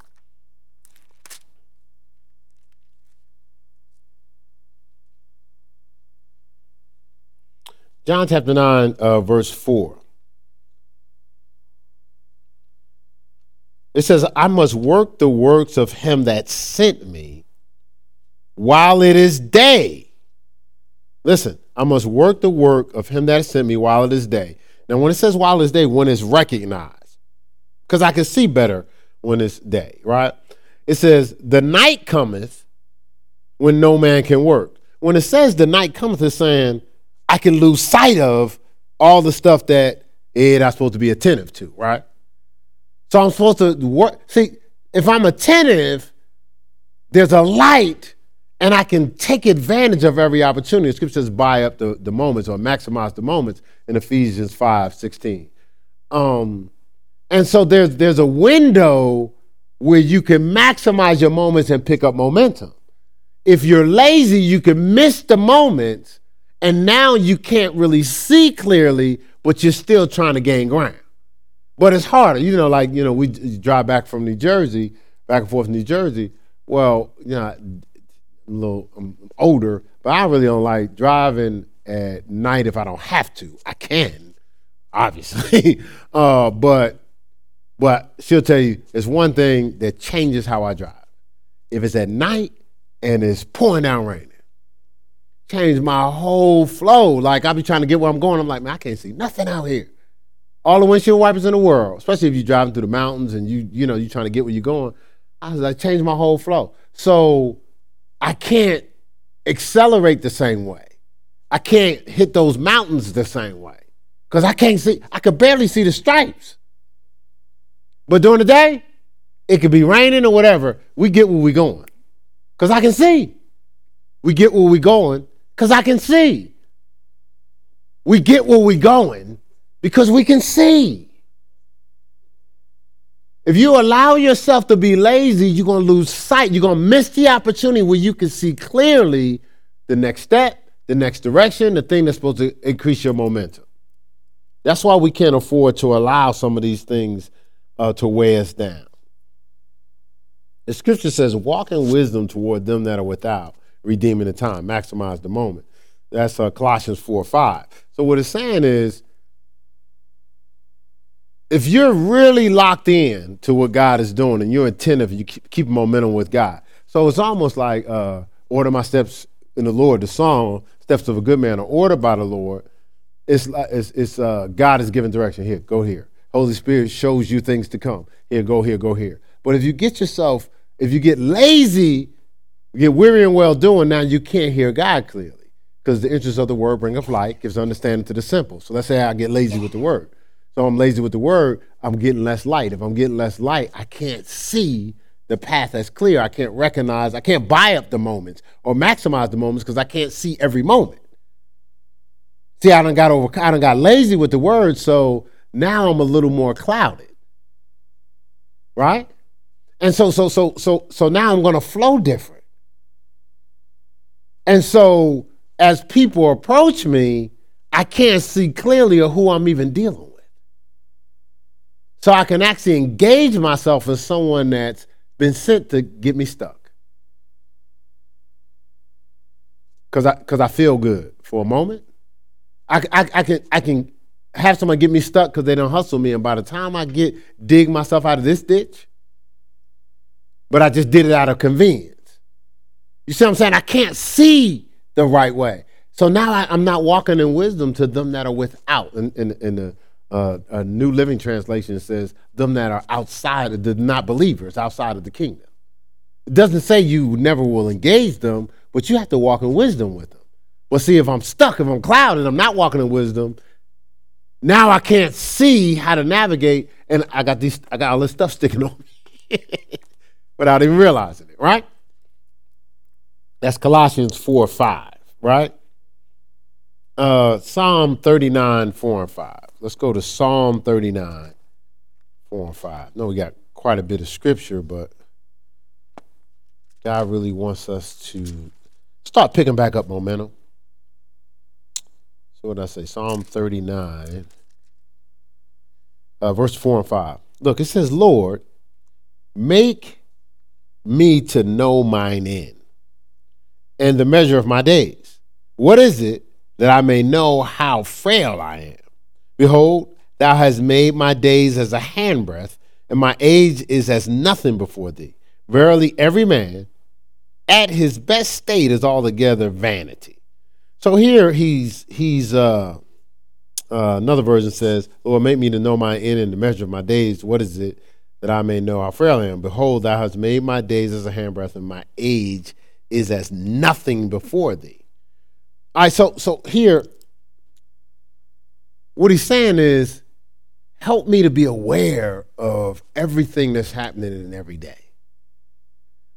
John chapter 9, uh, verse 4. It says, I must work the works of him that sent me while it is day. Listen, I must work the work of him that sent me while it is day. Now, when it says while it's day, when it's recognized, because I can see better when it's day, right? It says, the night cometh when no man can work. When it says the night cometh, it's saying I can lose sight of all the stuff that it I'm supposed to be attentive to, right? So I'm supposed to work. See, if I'm attentive, there's a light and I can take advantage of every opportunity. The scripture says buy up the, the moments or maximize the moments in Ephesians 5 16. Um, and so there's there's a window where you can maximize your moments and pick up momentum. If you're lazy, you can miss the moments, and now you can't really see clearly, but you're still trying to gain ground. But it's harder, you know. Like you know, we drive back from New Jersey, back and forth New Jersey. Well, you know, I'm a little I'm older, but I really don't like driving at night if I don't have to. I can, obviously, uh, but but she'll tell you it's one thing that changes how I drive. If it's at night and it's pouring down raining, change my whole flow. Like I'll be trying to get where I'm going. I'm like, man, I can't see nothing out here all the windshield wipers in the world, especially if you're driving through the mountains and you you know you're trying to get where you're going. I was like, changed my whole flow. So I can't accelerate the same way. I can't hit those mountains the same way because I can't see. I could barely see the stripes. But during the day, it could be raining or whatever. We get where we're going because I can see. We get where we're going because I can see. We get where we're going because we can see. If you allow yourself to be lazy, you're going to lose sight. You're going to miss the opportunity where you can see clearly the next step, the next direction, the thing that's supposed to increase your momentum. That's why we can't afford to allow some of these things uh, to weigh us down. The scripture says, walk in wisdom toward them that are without, redeeming the time, maximize the moment. That's uh, Colossians 4 5. So, what it's saying is, if you're really locked in to what God is doing and you're attentive, you keep, keep momentum with God. So it's almost like uh, order my steps in the Lord. The song "Steps of a Good Man" are ordered by the Lord. It's it's, it's uh, God is giving direction. Here, go here. Holy Spirit shows you things to come. Here, go here, go here. But if you get yourself, if you get lazy, get weary and well doing, now you can't hear God clearly because the interest of the word bring bringeth light, gives understanding to the simple. So let's say I get lazy with the word. So I'm lazy with the word, I'm getting less light. If I'm getting less light, I can't see the path that's clear. I can't recognize, I can't buy up the moments or maximize the moments because I can't see every moment. See, I don't got over I don't got lazy with the word, so now I'm a little more clouded. Right? And so so so so so now I'm gonna flow different. And so as people approach me, I can't see clearly of who I'm even dealing with. So I can actually engage myself as someone that's been sent to get me stuck. Cause I, cause I feel good for a moment. I, I, I can I can have someone get me stuck because they don't hustle me, and by the time I get dig myself out of this ditch, but I just did it out of convenience. You see what I'm saying? I can't see the right way. So now I, am not walking in wisdom to them that are without. In, in, in the uh, a New Living Translation says, them that are outside of the not believers, outside of the kingdom. It doesn't say you never will engage them, but you have to walk in wisdom with them. Well, see, if I'm stuck, if I'm clouded, I'm not walking in wisdom, now I can't see how to navigate, and I got these, I got all this stuff sticking on me without even realizing it, right? That's Colossians 4 5, right? Uh, Psalm 39, 4 and 5. Let's go to Psalm 39, 4 and 5. No, we got quite a bit of scripture, but God really wants us to start picking back up momentum. So what did I say? Psalm 39, uh, verse 4 and 5. Look, it says, Lord, make me to know mine end and the measure of my days. What is it that I may know how frail I am. Behold, thou hast made my days as a handbreadth, and my age is as nothing before thee. Verily, every man at his best state is altogether vanity. So here he's he's uh, uh, another version says, Lord, make me to know my end and the measure of my days. What is it that I may know how frail I am? Behold, thou hast made my days as a handbreadth, and my age is as nothing before thee. All right, so so here, what he's saying is, help me to be aware of everything that's happening in every day.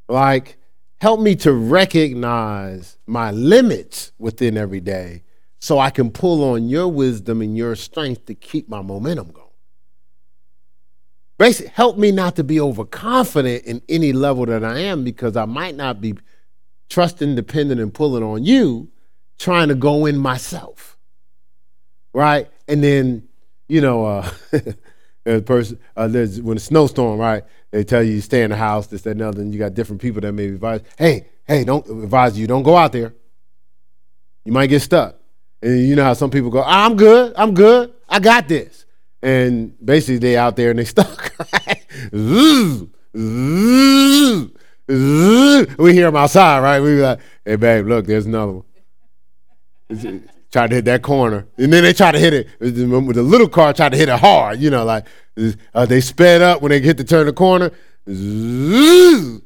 Like, help me to recognize my limits within every day so I can pull on your wisdom and your strength to keep my momentum going. Basically, help me not to be overconfident in any level that I am because I might not be trusting, dependent, and pulling on you trying to go in myself. Right? And then, you know, uh, person, uh, there's, when a snowstorm, right, they tell you you stay in the house, this, that, and other, and you got different people that may advise, hey, hey, don't advise you, don't go out there. You might get stuck. And you know how some people go, I'm good, I'm good, I got this. And basically they out there and they stuck, right? we hear them outside, right? We be like, hey, babe, look, there's another one try to hit that corner, and then they try to hit it. With the little car, try to hit it hard. You know, like uh, they sped up when they hit the turn the corner, and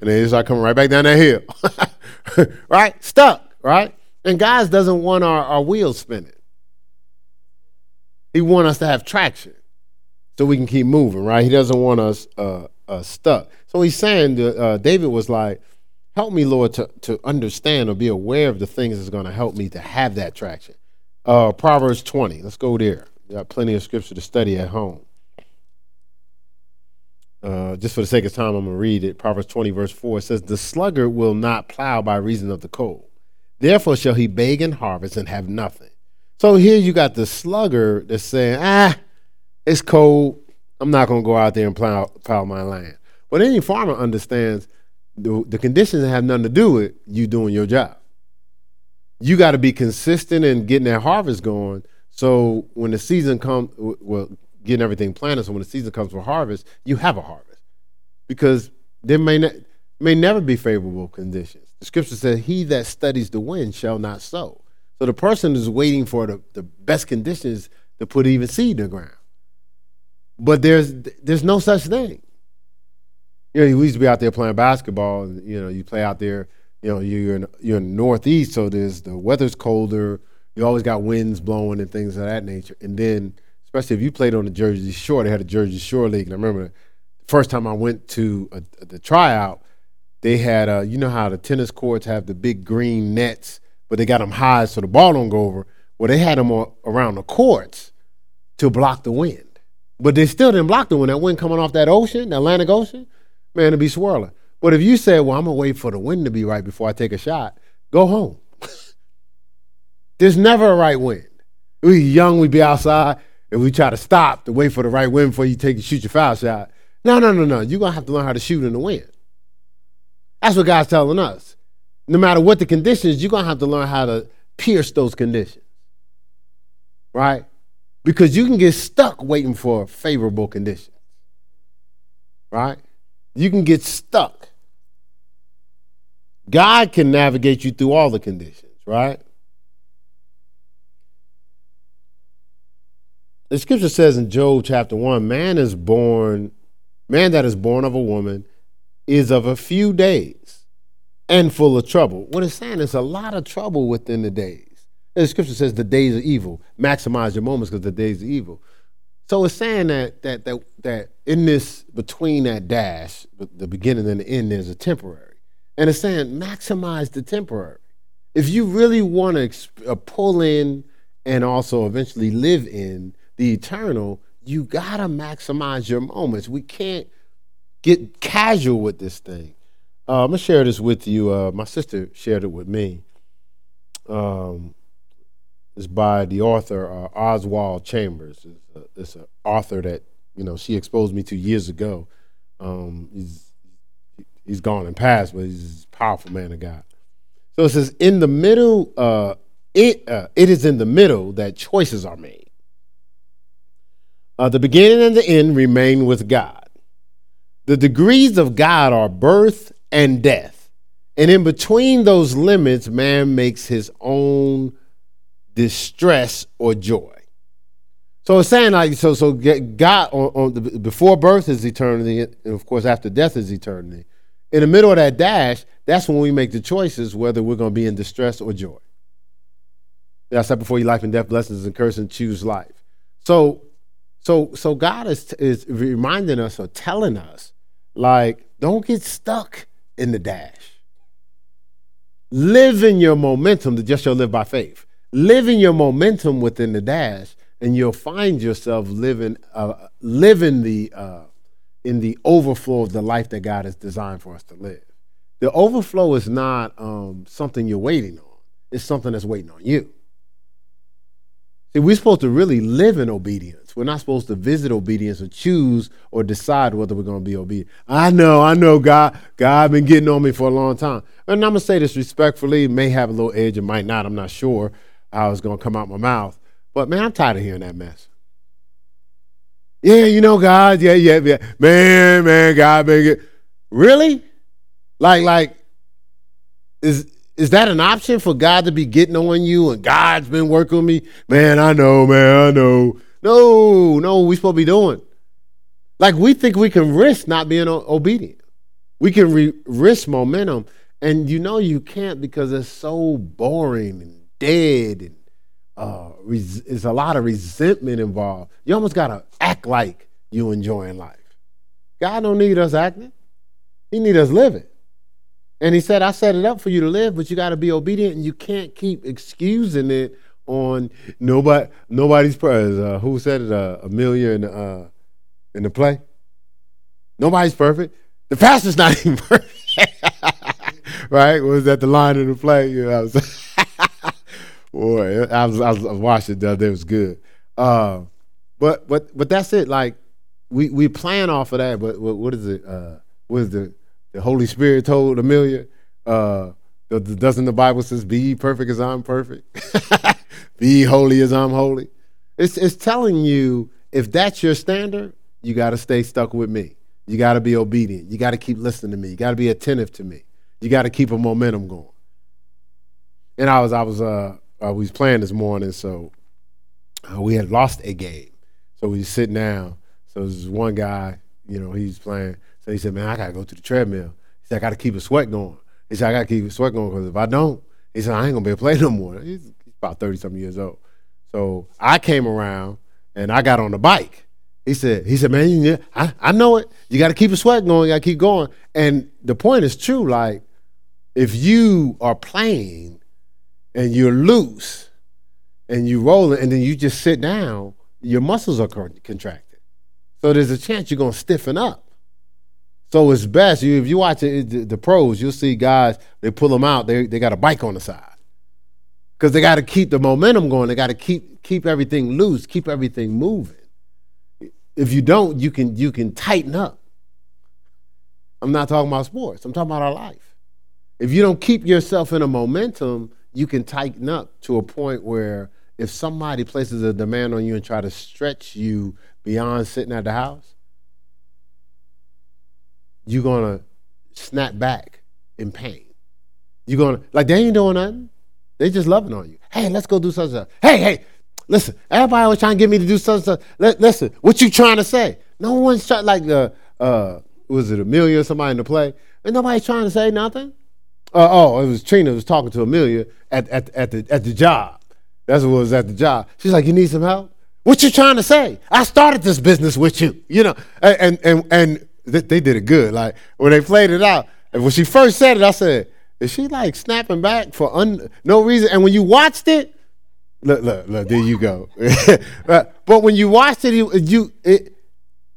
they start coming right back down that hill. right, stuck. Right, and guys doesn't want our, our wheels spinning. He want us to have traction, so we can keep moving. Right, he doesn't want us uh, uh, stuck. So he's saying that uh, David was like Help me, Lord, to, to understand or be aware of the things that's going to help me to have that traction. Uh, Proverbs 20, let's go there. You got plenty of scripture to study at home. Uh, just for the sake of time, I'm going to read it. Proverbs 20, verse 4 it says, The sluggard will not plow by reason of the cold. Therefore shall he beg and harvest and have nothing. So here you got the sluggard that's saying, Ah, it's cold. I'm not going to go out there and plow, plow my land. But any farmer understands the, the conditions have nothing to do with you doing your job. You got to be consistent in getting that harvest going. So when the season comes, well, getting everything planted. So when the season comes for harvest, you have a harvest because there may not, may never be favorable conditions. The scripture says, "He that studies the wind shall not sow." So the person is waiting for the, the best conditions to put even seed in the ground. But there's there's no such thing. You know, we used to be out there playing basketball, and you know, you play out there. You know, you're in you're in the northeast, so there's the weather's colder. You always got winds blowing and things of that nature. And then, especially if you played on the Jersey Shore, they had a Jersey Shore league. And I remember the first time I went to a, the tryout, they had uh, you know how the tennis courts have the big green nets, but they got them high so the ball don't go over. Well, they had them around the courts to block the wind. But they still didn't block the wind. That wind coming off that ocean, the Atlantic Ocean, man, it'd be swirling. But if you say, well, I'm going to wait for the wind to be right before I take a shot, go home. There's never a right wind. We young, we'd be outside, and we try to stop to wait for the right wind before you take and shoot your foul shot. No, no, no, no. You're to have to learn how to shoot in the wind. That's what God's telling us. No matter what the conditions, you're to have to learn how to pierce those conditions. Right? because you can get stuck waiting for favorable conditions. Right? You can get stuck. God can navigate you through all the conditions, right? The scripture says in Job chapter 1 man is born, man that is born of a woman is of a few days and full of trouble. What it's saying is a lot of trouble within the days. The scripture says the days are evil. Maximize your moments because the days are evil. So it's saying that that that that in this between that dash, the beginning and the end, there's a temporary, and it's saying maximize the temporary. If you really want to exp- uh, pull in and also eventually live in the eternal, you gotta maximize your moments. We can't get casual with this thing. Uh, I'm gonna share this with you. Uh, my sister shared it with me. Um, is by the author uh, Oswald Chambers. It's, an author that you know she exposed me to years ago. Um, he's he's gone and passed, but he's a powerful man of God. So it says, in the middle, uh, it uh, it is in the middle that choices are made. Uh, the beginning and the end remain with God. The degrees of God are birth and death, and in between those limits, man makes his own distress, or joy. So it's saying like so. So God on, on the, before birth is eternity, and of course after death is eternity. In the middle of that dash, that's when we make the choices whether we're going to be in distress or joy. I said before, you life and death, blessings and curses, choose life. So, so, so God is is reminding us or telling us, like, don't get stuck in the dash. Live in your momentum to just shall live by faith living your momentum within the dash, and you'll find yourself living uh, living the uh, in the overflow of the life that God has designed for us to live. The overflow is not um, something you're waiting on; it's something that's waiting on you. See, we're supposed to really live in obedience. We're not supposed to visit obedience or choose or decide whether we're going to be obedient. I know, I know, God, God been getting on me for a long time. And I'm gonna say this respectfully, may have a little edge, it might not, I'm not sure how was going to come out my mouth. But man, I'm tired of hearing that mess. Yeah, you know, God, yeah, yeah, yeah. Man, man, God, man. Really? Like, like, is is that an option for God to be getting on you and God's been working on me? Man, I know, man, I know. No, no, we supposed to be doing. Like we think we can risk not being obedient. We can re- risk momentum, and you know you can't because it's so boring and dead and uh, res- there's a lot of resentment involved. You almost got to act like you enjoying life. God don't need us acting. He need us living. And he said, I set it up for you to live, but you got to be obedient and you can't keep excusing it on nobody nobody's prayers. Uh, who said it? Uh, Amelia in the, uh, in the play? Nobody's perfect. The pastor's not even perfect. right? Was that the line in the play? You know, Boy, I was I was, watching the other day. It was good. Uh, but but but that's it. Like we we plan off of that. But what, what is it? Uh, what is the the Holy Spirit told Amelia? Uh, doesn't the Bible says, "Be perfect as I'm perfect, be holy as I'm holy"? It's it's telling you if that's your standard, you got to stay stuck with me. You got to be obedient. You got to keep listening to me. You got to be attentive to me. You got to keep a momentum going. And I was, I was, uh, uh we was playing this morning, so uh, we had lost a game, so we sit down. So there's one guy, you know, he's playing. So he said, "Man, I gotta go to the treadmill." He said, "I gotta keep a sweat going." He said, "I gotta keep a sweat going because if I don't," he said, "I ain't gonna be able to play no more." He's about thirty something years old. So I came around and I got on the bike. He said, he said, man, yeah, I, I know it. You got to keep a sweat going. You got to keep going. And the point is true. Like, if you are playing and you're loose and you roll it and then you just sit down, your muscles are contracted. So there's a chance you're going to stiffen up. So it's best you if you watch the pros, you'll see guys they pull them out. They they got a bike on the side because they got to keep the momentum going. They got to keep keep everything loose, keep everything moving. If you don't, you can you can tighten up. I'm not talking about sports. I'm talking about our life. If you don't keep yourself in a momentum, you can tighten up to a point where if somebody places a demand on you and try to stretch you beyond sitting at the house, you're gonna snap back in pain. You're gonna like they ain't doing nothing. They just loving on you. Hey, let's go do such something. Hey, hey, listen. Everybody always trying to get me to do such something. listen, what you trying to say? No one's trying like the uh, was it Amelia or somebody in the play? And nobody's trying to say nothing. Uh, oh, it was Trina was talking to Amelia at, at, at the at the job. That's what was at the job. She's like, "You need some help? What you trying to say? I started this business with you, you know." And and and they did it good. Like when they played it out, and when she first said it, I said, "Is she like snapping back for un- no reason?" And when you watched it, look, look, look, there you go. but when you watched it, you, you it,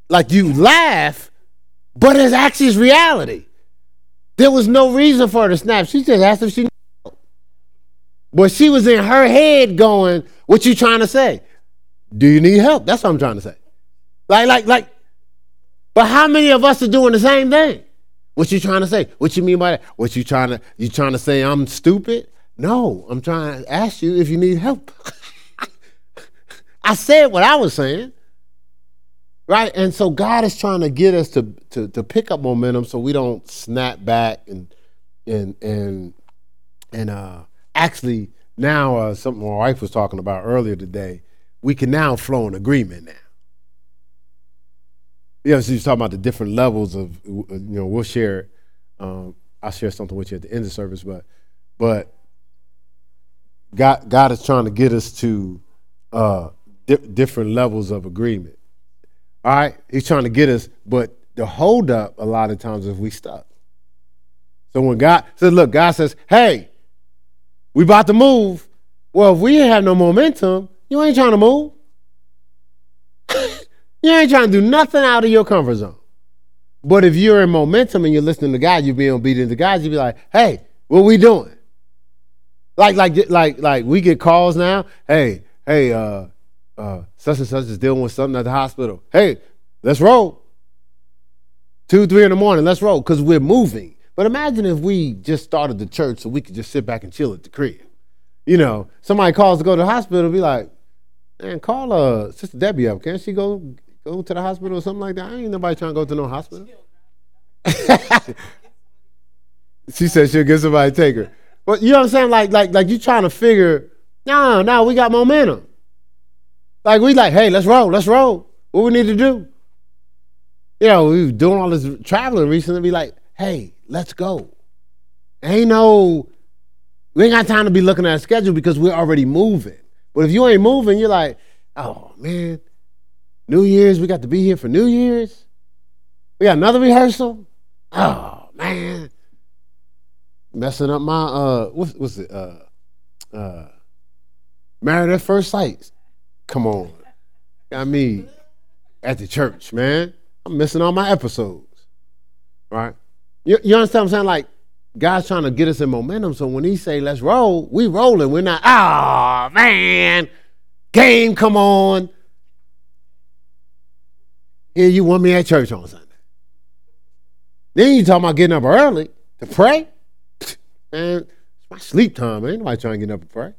like you laugh, but it's actually reality. There was no reason for her to snap. She just asked if she knew. But she was in her head going, What you trying to say? Do you need help? That's what I'm trying to say. Like, like, like, but how many of us are doing the same thing? What you trying to say? What you mean by that? What you trying to you trying to say I'm stupid? No, I'm trying to ask you if you need help. I said what I was saying. Right? And so God is trying to get us to, to, to pick up momentum so we don't snap back and and and and uh actually now uh, something my wife was talking about earlier today, we can now flow in agreement now. Yeah, so you're talking about the different levels of you know, we'll share um, I'll share something with you at the end of the service, but but God God is trying to get us to uh, di- different levels of agreement. All right, he's trying to get us, but the hold up a lot of times is we stuck. So when God says, look, God says, hey, we about to move. Well, if we ain't have no momentum, you ain't trying to move. you ain't trying to do nothing out of your comfort zone. But if you're in momentum and you're listening to God, you're being obedient to God, you be like, hey, what we doing? Like, like, like, like we get calls now. Hey, hey, uh, uh, such and such is dealing with something at the hospital. Hey, let's roll. Two, three in the morning, let's roll because we're moving. But imagine if we just started the church so we could just sit back and chill at the crib. You know, somebody calls to go to the hospital, be like, man, call uh, Sister Debbie up. Can't she go go to the hospital or something like that? I ain't nobody trying to go to no hospital. she said she'll get somebody to take her. But you know what I'm saying? Like, like, like you trying to figure, no, no, we got momentum. Like we like, hey, let's roll, let's roll. What we need to do? You know, we were doing all this traveling recently. Be like, hey, let's go. Ain't no, we ain't got time to be looking at a schedule because we're already moving. But if you ain't moving, you're like, oh man, New Year's, we got to be here for New Year's. We got another rehearsal. Oh man, messing up my uh, what's what's it uh, uh, married at first sight Come on. Got me at the church, man. I'm missing all my episodes. Right? You, you understand what I'm saying? Like, God's trying to get us in momentum. So when he say, let's roll, we rolling. We're not, oh, man. Game, come on. Here you want me at church on Sunday. Then you talking about getting up early to pray. Man, it's my sleep time. Ain't nobody trying to get up and pray.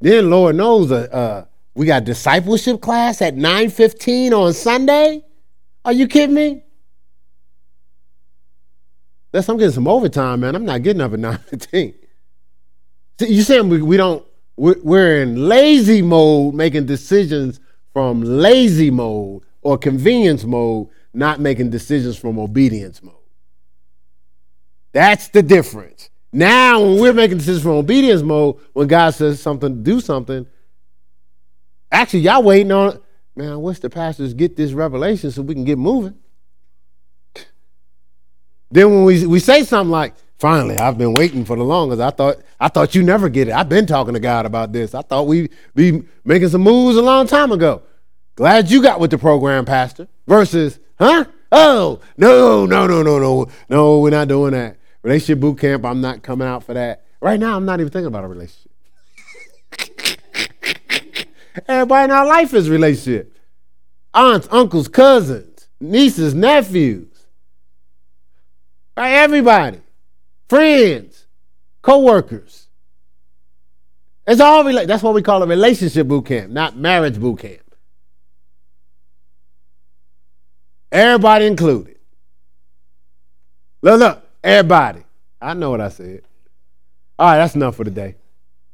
Then Lord knows, uh, uh, We got discipleship class at 9:15 on Sunday. Are you kidding me? Unless I'm getting some overtime, man. I'm not getting up at 9:15. You saying we, we don't we're in lazy mode making decisions from lazy mode or convenience mode, not making decisions from obedience mode. That's the difference. Now, when we're making decisions from obedience mode, when God says something, do something, actually, y'all waiting on, man, what's the pastors get this revelation so we can get moving? Then when we, we say something like, finally, I've been waiting for the longest. I thought I thought you never get it. I've been talking to God about this. I thought we'd be making some moves a long time ago. Glad you got with the program, Pastor. Versus, huh? Oh, no, no, no, no, no. No, we're not doing that. Relationship boot camp, I'm not coming out for that. Right now, I'm not even thinking about a relationship. Everybody in our life is relationship. Aunts, uncles, cousins, nieces, nephews. Right? Everybody. Friends, co-workers. It's all rela- that's what we call a relationship boot camp, not marriage boot camp. Everybody included. Look, look, everybody. I know what I said. All right, that's enough for today.